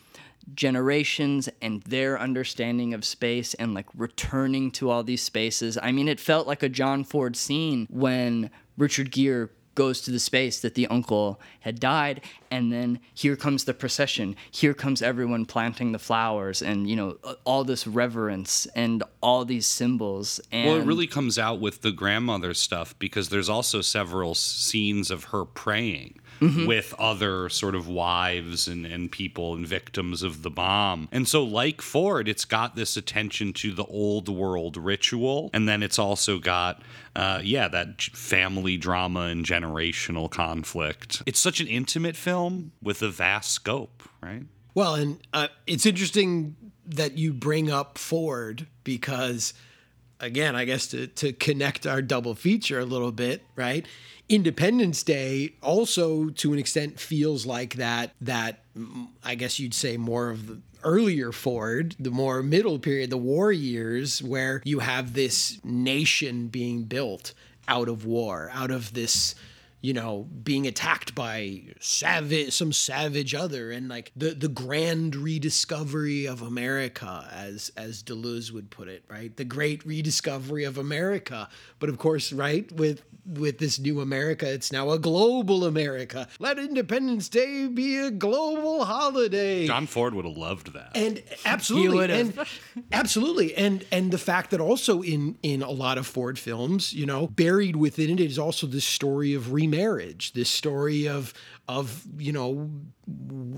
generations and their understanding of space and like returning to all these spaces. I mean, it felt like a John Ford scene when Richard Gere goes to the space that the uncle had died and then here comes the procession. Here comes everyone planting the flowers and you know all this reverence and all these symbols and well, it really comes out with the grandmother stuff because there's also several scenes of her praying mm-hmm. with other sort of wives and, and people and victims of the bomb. And so, like Ford, it's got this attention to the old world ritual. And then it's also got, uh, yeah, that family drama and generational conflict. It's such an intimate film with a vast scope, right? Well, and uh, it's interesting that you bring up Ford because, again, I guess to, to connect our double feature a little bit, right? Independence Day also, to an extent, feels like that. That I guess you'd say more of the earlier Ford, the more middle period, the war years, where you have this nation being built out of war, out of this you know, being attacked by savage some savage other and like the the grand rediscovery of America as as Deleuze would put it, right? The great rediscovery of America. But of course, right, with with this new America, it's now a global America. Let Independence Day be a global holiday. John Ford would have loved that. And absolutely and absolutely. And and the fact that also in in a lot of Ford films, you know, buried within it is also this story of re remarriage, this story of of you know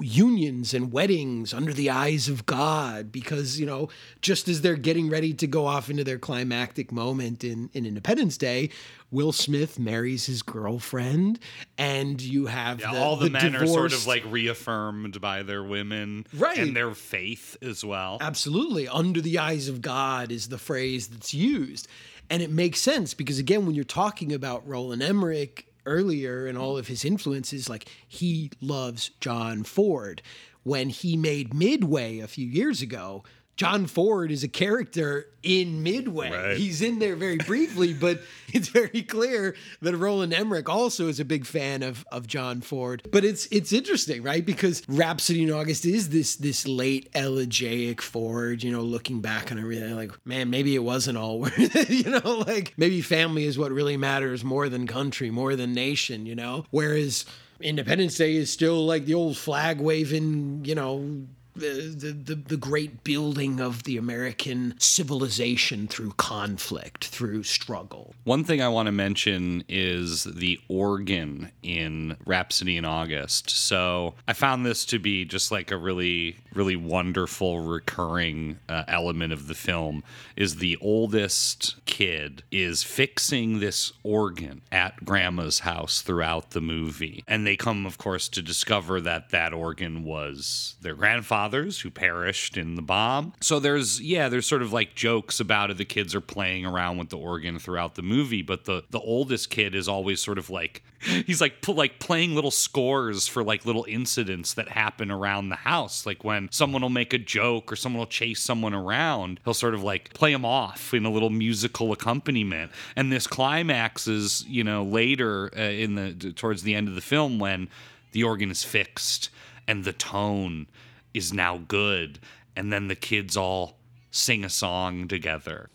unions and weddings under the eyes of God, because you know just as they're getting ready to go off into their climactic moment in, in Independence Day, Will Smith marries his girlfriend, and you have yeah, the, all the, the men divorced... are sort of like reaffirmed by their women, right, and their faith as well. Absolutely, under the eyes of God is the phrase that's used. And it makes sense because again, when you're talking about Roland Emmerich earlier and all of his influences, like he loves John Ford. When he made Midway a few years ago, John Ford is a character in Midway. Right. He's in there very briefly, but it's very clear that Roland Emmerich also is a big fan of, of John Ford. But it's it's interesting, right? Because Rhapsody in August is this this late elegiac Ford, you know, looking back on everything like, man, maybe it wasn't all worth it, you know, like maybe family is what really matters more than country, more than nation, you know? Whereas Independence Day is still like the old flag waving, you know, the, the, the great building of the American civilization through conflict, through struggle. One thing I want to mention is the organ in Rhapsody in August. So I found this to be just like a really, really wonderful recurring uh, element of the film. Is the oldest kid is fixing this organ at Grandma's house throughout the movie, and they come, of course, to discover that that organ was their grandfather's who perished in the bomb. So there's yeah, there's sort of like jokes about it. The kids are playing around with the organ throughout the movie, but the the oldest kid is always sort of like he's like like playing little scores for like little incidents that happen around the house. Like when someone will make a joke or someone will chase someone around, he'll sort of like play them off in a little musical accompaniment. And this climax is, you know, later uh, in the towards the end of the film when the organ is fixed and the tone is now good. And then the kids all sing a song together.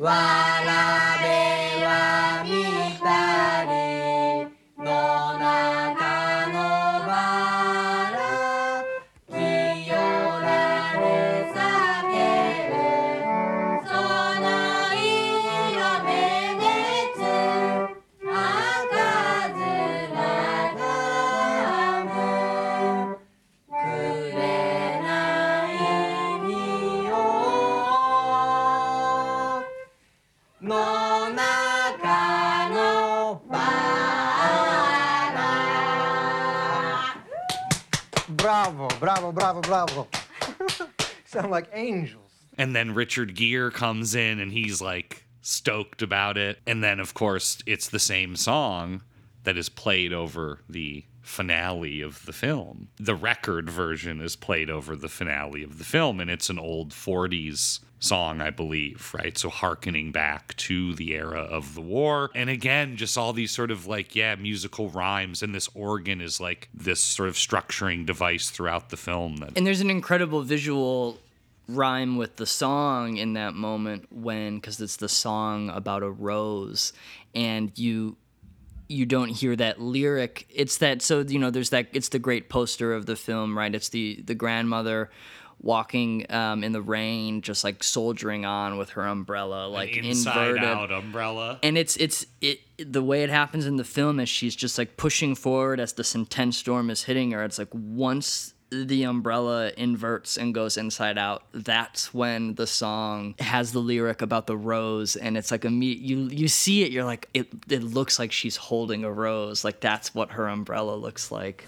わらべは見たれ。の中の場 bravo, bravo, bravo. Sound like angels. And then Richard Gere comes in and he's like stoked about it. And then, of course, it's the same song that is played over the finale of the film. The record version is played over the finale of the film, and it's an old 40s song, I believe, right? So harkening back to the era of the war. And again, just all these sort of like, yeah, musical rhymes. And this organ is like this sort of structuring device throughout the film. That And there's an incredible visual rhyme with the song in that moment when because it's the song about a rose and you you don't hear that lyric it's that so you know there's that it's the great poster of the film right it's the the grandmother walking um, in the rain just like soldiering on with her umbrella like An inside inverted. out umbrella. and it's it's it the way it happens in the film is she's just like pushing forward as this intense storm is hitting her. It's like once the umbrella inverts and goes inside out that's when the song has the lyric about the rose and it's like a me you you see it you're like it it looks like she's holding a rose. Like that's what her umbrella looks like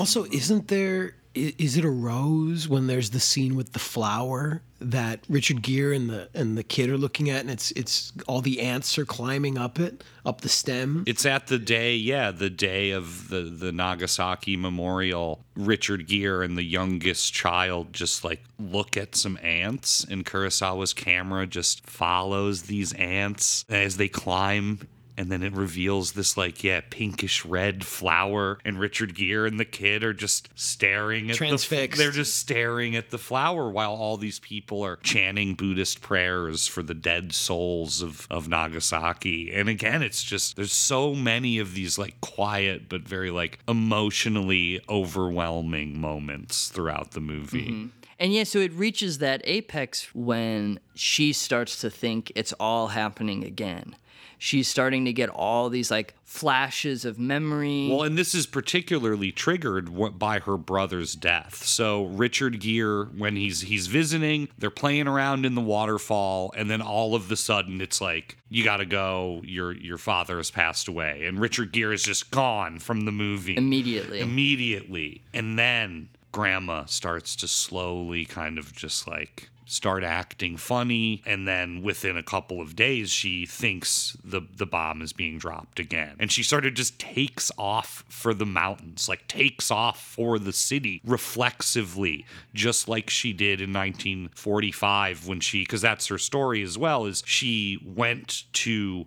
Also, isn't there is it a rose when there's the scene with the flower that Richard Gere and the and the kid are looking at, and it's it's all the ants are climbing up it, up the stem. It's at the day, yeah, the day of the the Nagasaki memorial. Richard Gere and the youngest child just like look at some ants, and Kurosawa's camera just follows these ants as they climb. And then it reveals this like yeah pinkish red flower, and Richard Gere and the kid are just staring at Transfixed. the. They're just staring at the flower while all these people are chanting Buddhist prayers for the dead souls of, of Nagasaki. And again, it's just there's so many of these like quiet but very like emotionally overwhelming moments throughout the movie. Mhm. And yeah, so it reaches that apex when she starts to think it's all happening again. She's starting to get all these like flashes of memory. Well, and this is particularly triggered by her brother's death. So Richard Gere, when he's he's visiting, they're playing around in the waterfall, and then all of the sudden, it's like you got to go. Your your father has passed away, and Richard Gere is just gone from the movie Immediately. Immediately, and then Grandma starts to slowly kind of just like start acting funny and then within a couple of days she thinks the the bomb is being dropped again. And she sort of just takes off for the mountains like takes off for the city reflexively just like she did in 1945 when she cuz that's her story as well is she went to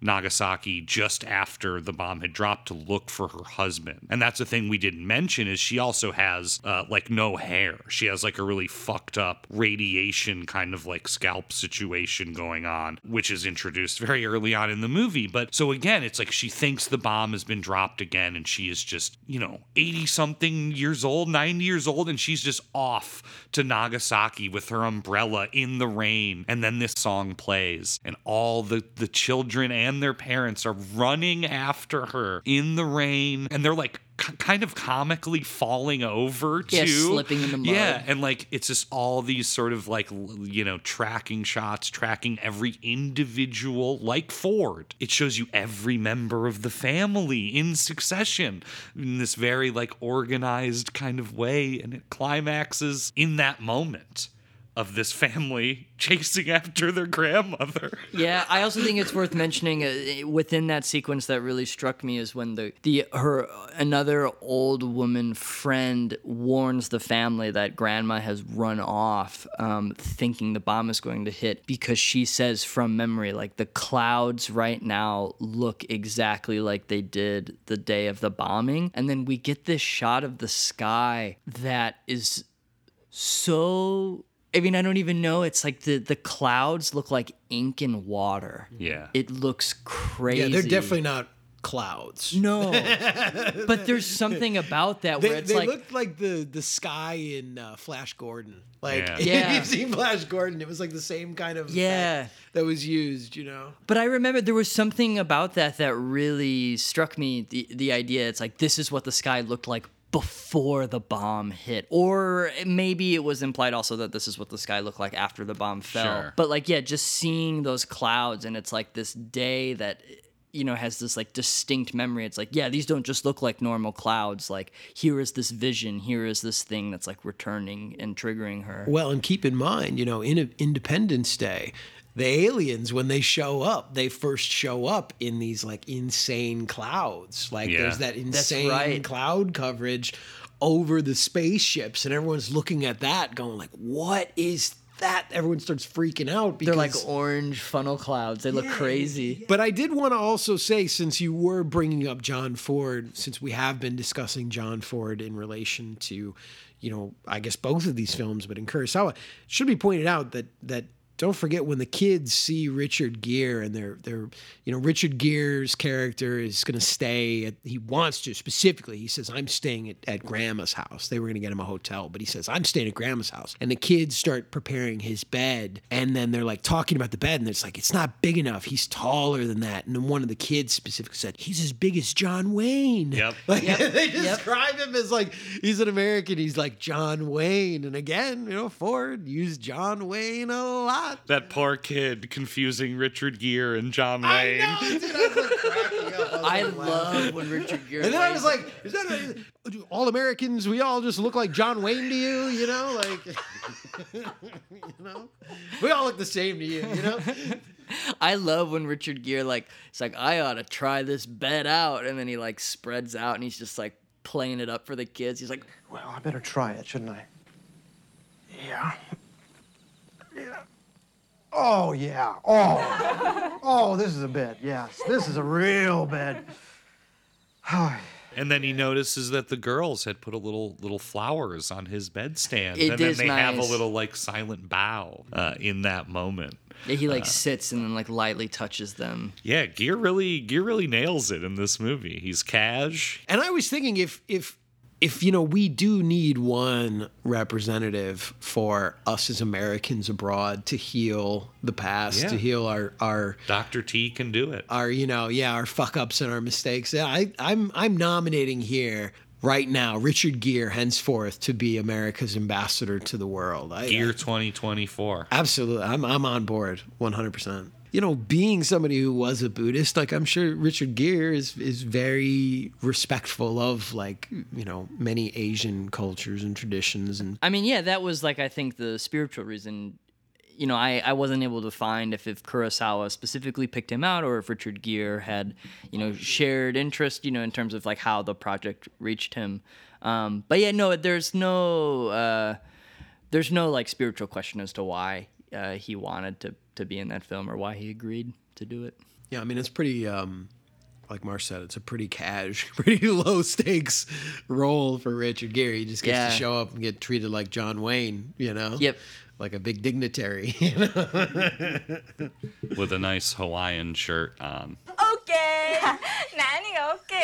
Nagasaki just after the bomb had dropped to look for her husband. And that's the thing we didn't mention is she also has uh, like no hair. She has like a really fucked up radiation kind of like scalp situation going on, which is introduced very early on in the movie. But so again, it's like she thinks the bomb has been dropped again and she is just, you know, 80 something years old, 90 years old and she's just off to Nagasaki with her umbrella in the rain and then this song plays and all the the children and their parents are running after her in the rain and they're like kind of comically falling over Yeah, too. slipping in the mud. yeah and like it's just all these sort of like you know tracking shots tracking every individual like ford. It shows you every member of the family in succession in this very like organized kind of way and it climaxes in that moment of this family chasing after their grandmother. Yeah, I also think it's worth mentioning uh, within that sequence that really struck me is when the the her another old woman friend warns the family that grandma has run off, um, thinking the bomb is going to hit because she says from memory like the clouds right now look exactly like they did the day of the bombing, and then we get this shot of the sky that is so I mean, I don't even know. It's like the the clouds look like ink and water. Yeah. It looks crazy. Yeah, they're definitely not clouds. No, but there's something about that where They, it's they like looked like the the sky in uh, Flash Gordon. Like Yeah. if Yeah. you've seen Flash Gordon, it was like the same kind of Yeah. that was used. You know. But I remember there was something about that that really struck me. The the idea it's like this is what the sky looked like before the bomb hit, or maybe it was implied also that this is what the sky looked like after the bomb fell. Sure. But like yeah, just seeing those clouds and it's like this day that you know has this like distinct memory. It's like yeah, these don't just look like normal clouds. Like here is this vision, here is this thing that's like returning and triggering her. Well, and keep in mind, you know, in Independence Day, the aliens when they show up, they first show up in these like insane clouds. Like Yeah. there's that insane right. cloud coverage over the spaceships, and everyone's looking at that, going like, "What is that?" Everyone starts freaking out because They're like orange funnel clouds. They look crazy. But I did want to also say, since you were bringing up John Ford, since we have been discussing John Ford in relation to, you know, I guess both of these films, but in Kurosawa, it should be pointed out that that don't forget when the kids see Richard Gere and they're they're you know Richard Gere's character is going to stay at he wants to specifically he says I'm staying at, at grandma's house. They were going to get him a hotel but he says I'm staying at grandma's house. And the kids start preparing his bed and then they're like talking about the bed and it's like it's not big enough. He's taller than that. And then one of the kids specifically said he's as big as John Wayne. Yep. like Yep. they Yep. describe him as like he's an American. He's like John Wayne. And again you know Ford used John Wayne a lot That poor kid confusing Richard Gere and John I Wayne. know, dude, I was like cracking up. was, I like, love laughing. when Richard Gere. And then I was like, is that a, do all Americans? We all just look like John Wayne to you, you know? Like, you know, we all look the same to you, you know? I love when Richard Gere like it's like I ought to try this bed out, and then he like spreads out and he's just like playing it up for the kids. He's like, Well, I better try it, shouldn't I? Yeah. Yeah. Oh, yeah. Oh. Oh, this is a bed. Yes. This is a real bed. And then he notices that the girls had put a little little flowers on his bedstand, It and then is they have a little like silent bow uh, in that moment. yeah, he Uh. like sits and then like lightly touches them. Yeah, Gere really Gere really nails it in this movie. He's cash. And I was thinking if, if, if, you know, we do need one representative for us as Americans abroad to heal the past, Yeah. to heal our, our, Dr. T can do it. our you know yeah our fuck ups and our mistakes yeah, I, i'm i'm nominating here right now richard gere henceforth to be america's ambassador to the world I, Gere 2024. absolutely i'm, I'm on board 100% you know being somebody who was a buddhist like i'm sure richard gere is is very respectful of like you know many asian cultures and traditions and I mean, yeah, that was like I think the spiritual reason. You know, I, I wasn't able to find if, if Kurosawa specifically picked him out or if Richard Gere had, you know, shared interest, you know, in terms of like how the project reached him. Um, but yeah, no, there's no, uh, there's no like spiritual question as to why uh, he wanted to to be in that film or why he agreed to do it. Yeah, I mean it's pretty. Um, like Marsh said, it's a pretty cash, pretty low stakes role for Richard Gere. He just gets yeah. to show up and get treated like John Wayne, you know? Yep like a big dignitary you know? with a nice Hawaiian shirt on. Okay. 何が OK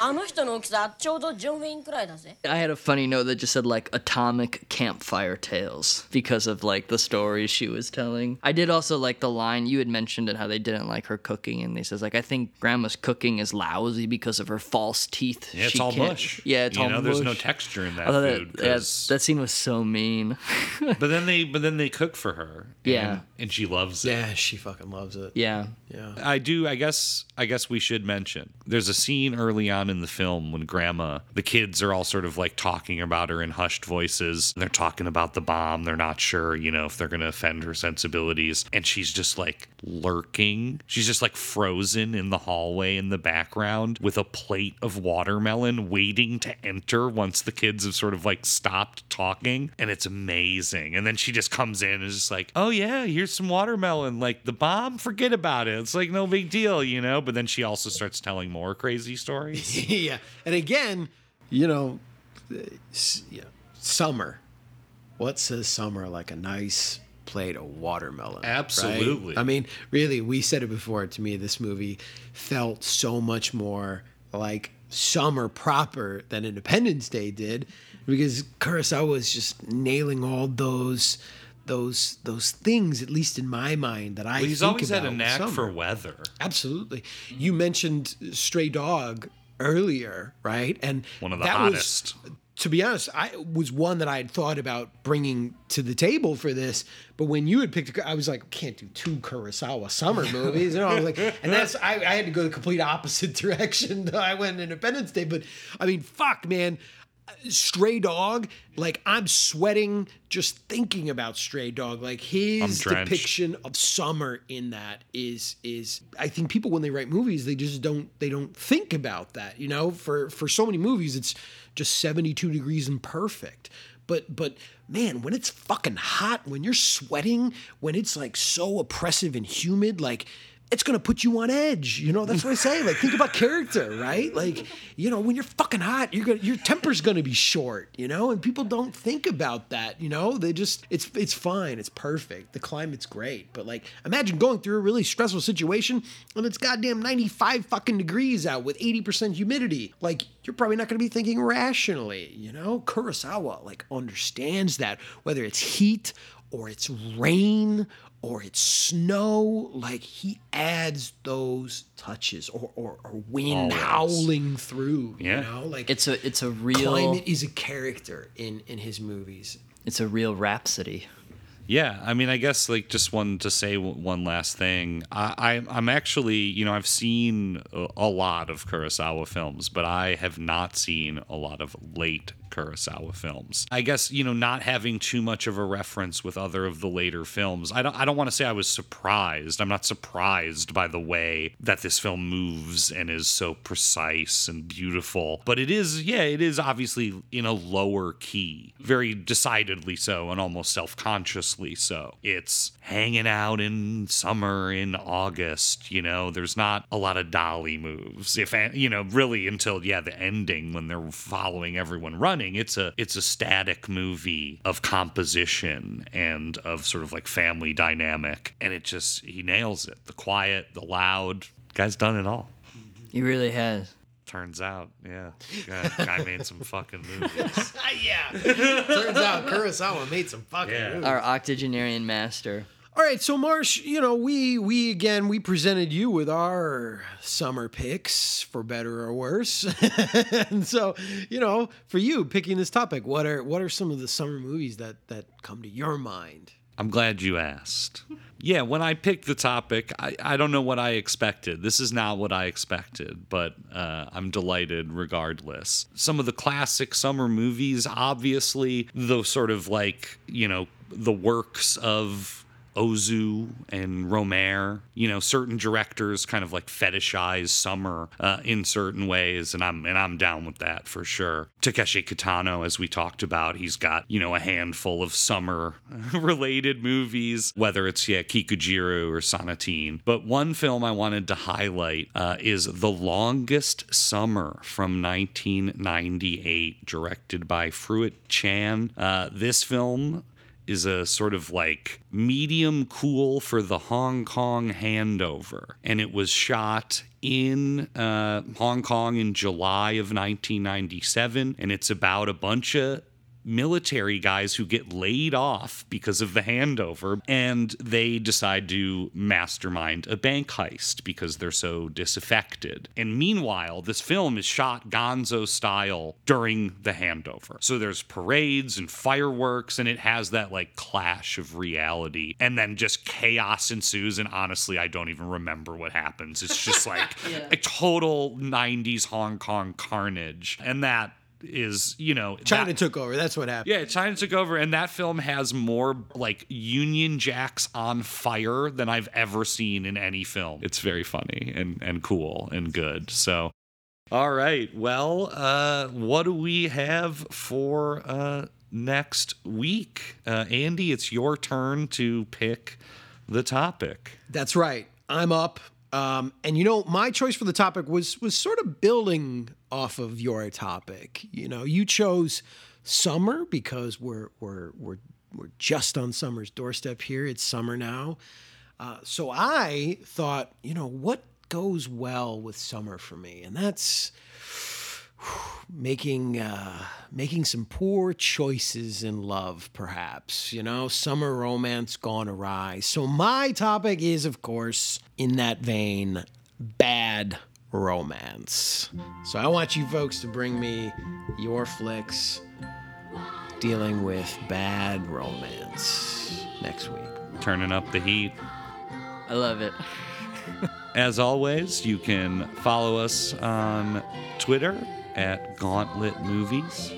あの人の大きさちょうどジョン・ウェインくらいだぜ I had a funny note that just said like atomic campfire tales because of like the stories she was telling. I did also like the line you had mentioned and how they didn't like her cooking and they says like I think grandma's cooking is lousy because of her false teeth. Yeah, it's She all can't- mush. Yeah, it's you all know, there's no mush. texture in that I thought food. That, yeah, 'cause- that scene was so mean. but then they but then they cook for her. Yeah. and, and she loves it. yeah, she fucking loves it. yeah. Yeah. I do. I guess. I guess we should mention. There's a scene early on in the film when Grandma, the kids are all sort of like talking about her in hushed voices. They're talking about the bomb. They're not sure, you know, if they're going to offend her sensibilities. And she's just like lurking. She's just like frozen in the hallway in the background with a plate of watermelon, waiting to enter once the kids have sort of like stopped talking. And it's amazing. And then she just comes in and is just like, "Oh yeah, here's some watermelon. Like the bomb, forget about it. It's like no big deal, you know." But then she also starts telling more crazy stories. yeah. And again, you know, yeah, summer. What says summer like a nice plate of watermelon. right? Absolutely. I mean, really, we said it before. To me, this movie felt so much more like summer proper than Independence Day did, because Kurosawa was just nailing all those. Those those things, at least in my mind, that I Well, he's always had a knack summer. for weather. Absolutely. You mentioned Stray Dog earlier, right? And One of the that hottest. Was, to be honest, I was one that I had thought about bringing to the table for this. But when you had picked, I was like, can't do two Kurosawa summer movies. You know, I was like, and that's I, I had to go the complete opposite direction. I went Independence Day, but I mean, fuck, man. Stray Dog, like I'm sweating just thinking about Stray Dog. Like his depiction of summer in that is is I think people when they write movies they just don't they don't think about that. You know, for for so many movies it's just 72 degrees and perfect. But but man, when it's fucking hot, when you're sweating, when it's like so oppressive and humid, like it's gonna put you on edge. You know, that's what I say. Like, think about character, right? Like, you know, when you're fucking hot, you're gonna your temper's gonna be short, you know, and people don't think about that, you know. They just it's it's fine, it's perfect. The climate's great. But like imagine going through a really stressful situation and it's goddamn 95 fucking degrees out with 80% humidity. Like, you're probably not gonna be thinking rationally, you know? Kurosawa like understands that, whether it's heat or it's rain or it's snow like he adds those touches or or, or wind Always. howling through Yeah. you know like It's a it's a real climate is a character in in his movies it's a real rhapsody. Yeah, I mean, I guess like just wanted to say one last thing. I, I I'm actually, you know, I've seen a, a lot of Kurosawa films, but I have not seen a lot of late Kurosawa films. I guess you know, not having too much of a reference with other of the later films. I don't I don't want to say I was surprised. I'm not surprised by the way that this film moves and is so precise and beautiful. But it is, yeah, it is obviously in a lower key, very decidedly so, and almost self consciously so. It's hanging out in summer in August, you know, there's not a lot of dolly moves, if, you know, really until, yeah, the ending when they're following everyone running. It's a, it's a static movie of composition and of sort of like family dynamic. And it just, he nails it. The quiet, the loud, guy's done it all. He really has. Turns out, yeah, guy, guy made some fucking movies. yeah turns out Kurosawa made some fucking movies. Our octogenarian master. All right, so Marsh, you know, we we again we presented you with our summer picks for better or worse. and so, you know, for you picking this topic, what are what are some of the summer movies that that come to your mind? I'm glad you asked. Yeah, when I picked the topic, I, I don't know what I expected. This is not what I expected, but uh, I'm delighted regardless. Some of the classic summer movies, obviously, the sort of like, you know, the works of Ozu and Rohmer. You know, certain directors kind of like fetishize summer uh, in certain ways, and I'm and I'm down with that for sure. Takeshi Kitano, as we talked about, he's got you know a handful of summer related movies, whether it's yeah Kikujiro or Sonatine. But one film I wanted to highlight uh, is The Longest Summer from 1998, directed by Fruit Chan. Uh, this film is a sort of like medium cool for the Hong Kong handover. And it was shot in uh, Hong Kong in July of 1997. And it's about a bunch of military guys who get laid off because of the handover and they decide to mastermind a bank heist because they're so disaffected. And meanwhile, this film is shot gonzo style during the handover. So there's parades and fireworks and it has that like clash of reality and then just chaos ensues and honestly I don't even remember what happens. It's just like a total 90s Hong Kong carnage. And that is, you know, China that- took over. That's what happened. yeah, China took over, and that film has more like Union Jacks on fire than I've ever seen in any film. It's very funny and and cool and good. So, all right, well, uh, what do we have for uh, next week, uh, Andy? It's your turn to pick the topic. That's right. I'm up. Um, and you know, my choice for the topic was was sort of building off of your topic. You know, you chose summer because we're we're we're we're just on summer's doorstep here. It's summer now. Uh, so I thought, you know, what goes well with summer for me? And that's making uh, making some poor choices in love, perhaps. You know, summer romance gone awry. So my topic is, of course, in that vein, bad romance. So I want you folks to bring me your flicks dealing with bad romance next week. Turning up the heat. I love it. As always, you can follow us on Twitter at Gauntlet Movies.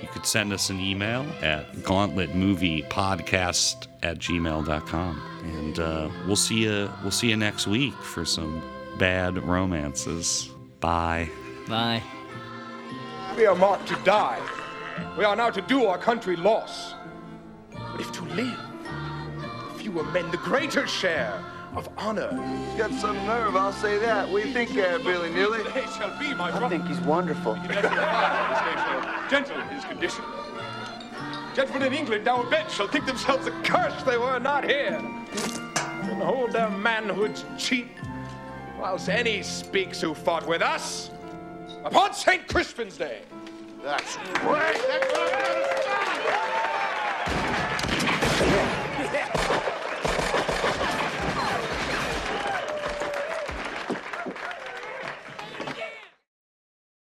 You could send us an email at gauntletmoviepodcast at gmail.com. And uh, we'll see you we'll see you next week for some bad romances. Bye. Bye. We are marked to die. We are now to do our country loss. But if to live, fewer men the greater share of honor. He's got some nerve, I'll say that. What do you think, uh, Billy Neely? They shall be my I think he's wonderful. Gentle in his condition. Gentlemen in England now bed shall think themselves accursed they were not here, and hold their manhoods cheap, Whilst any speaks who fought with us upon St. Crispin's Day. That's great. That's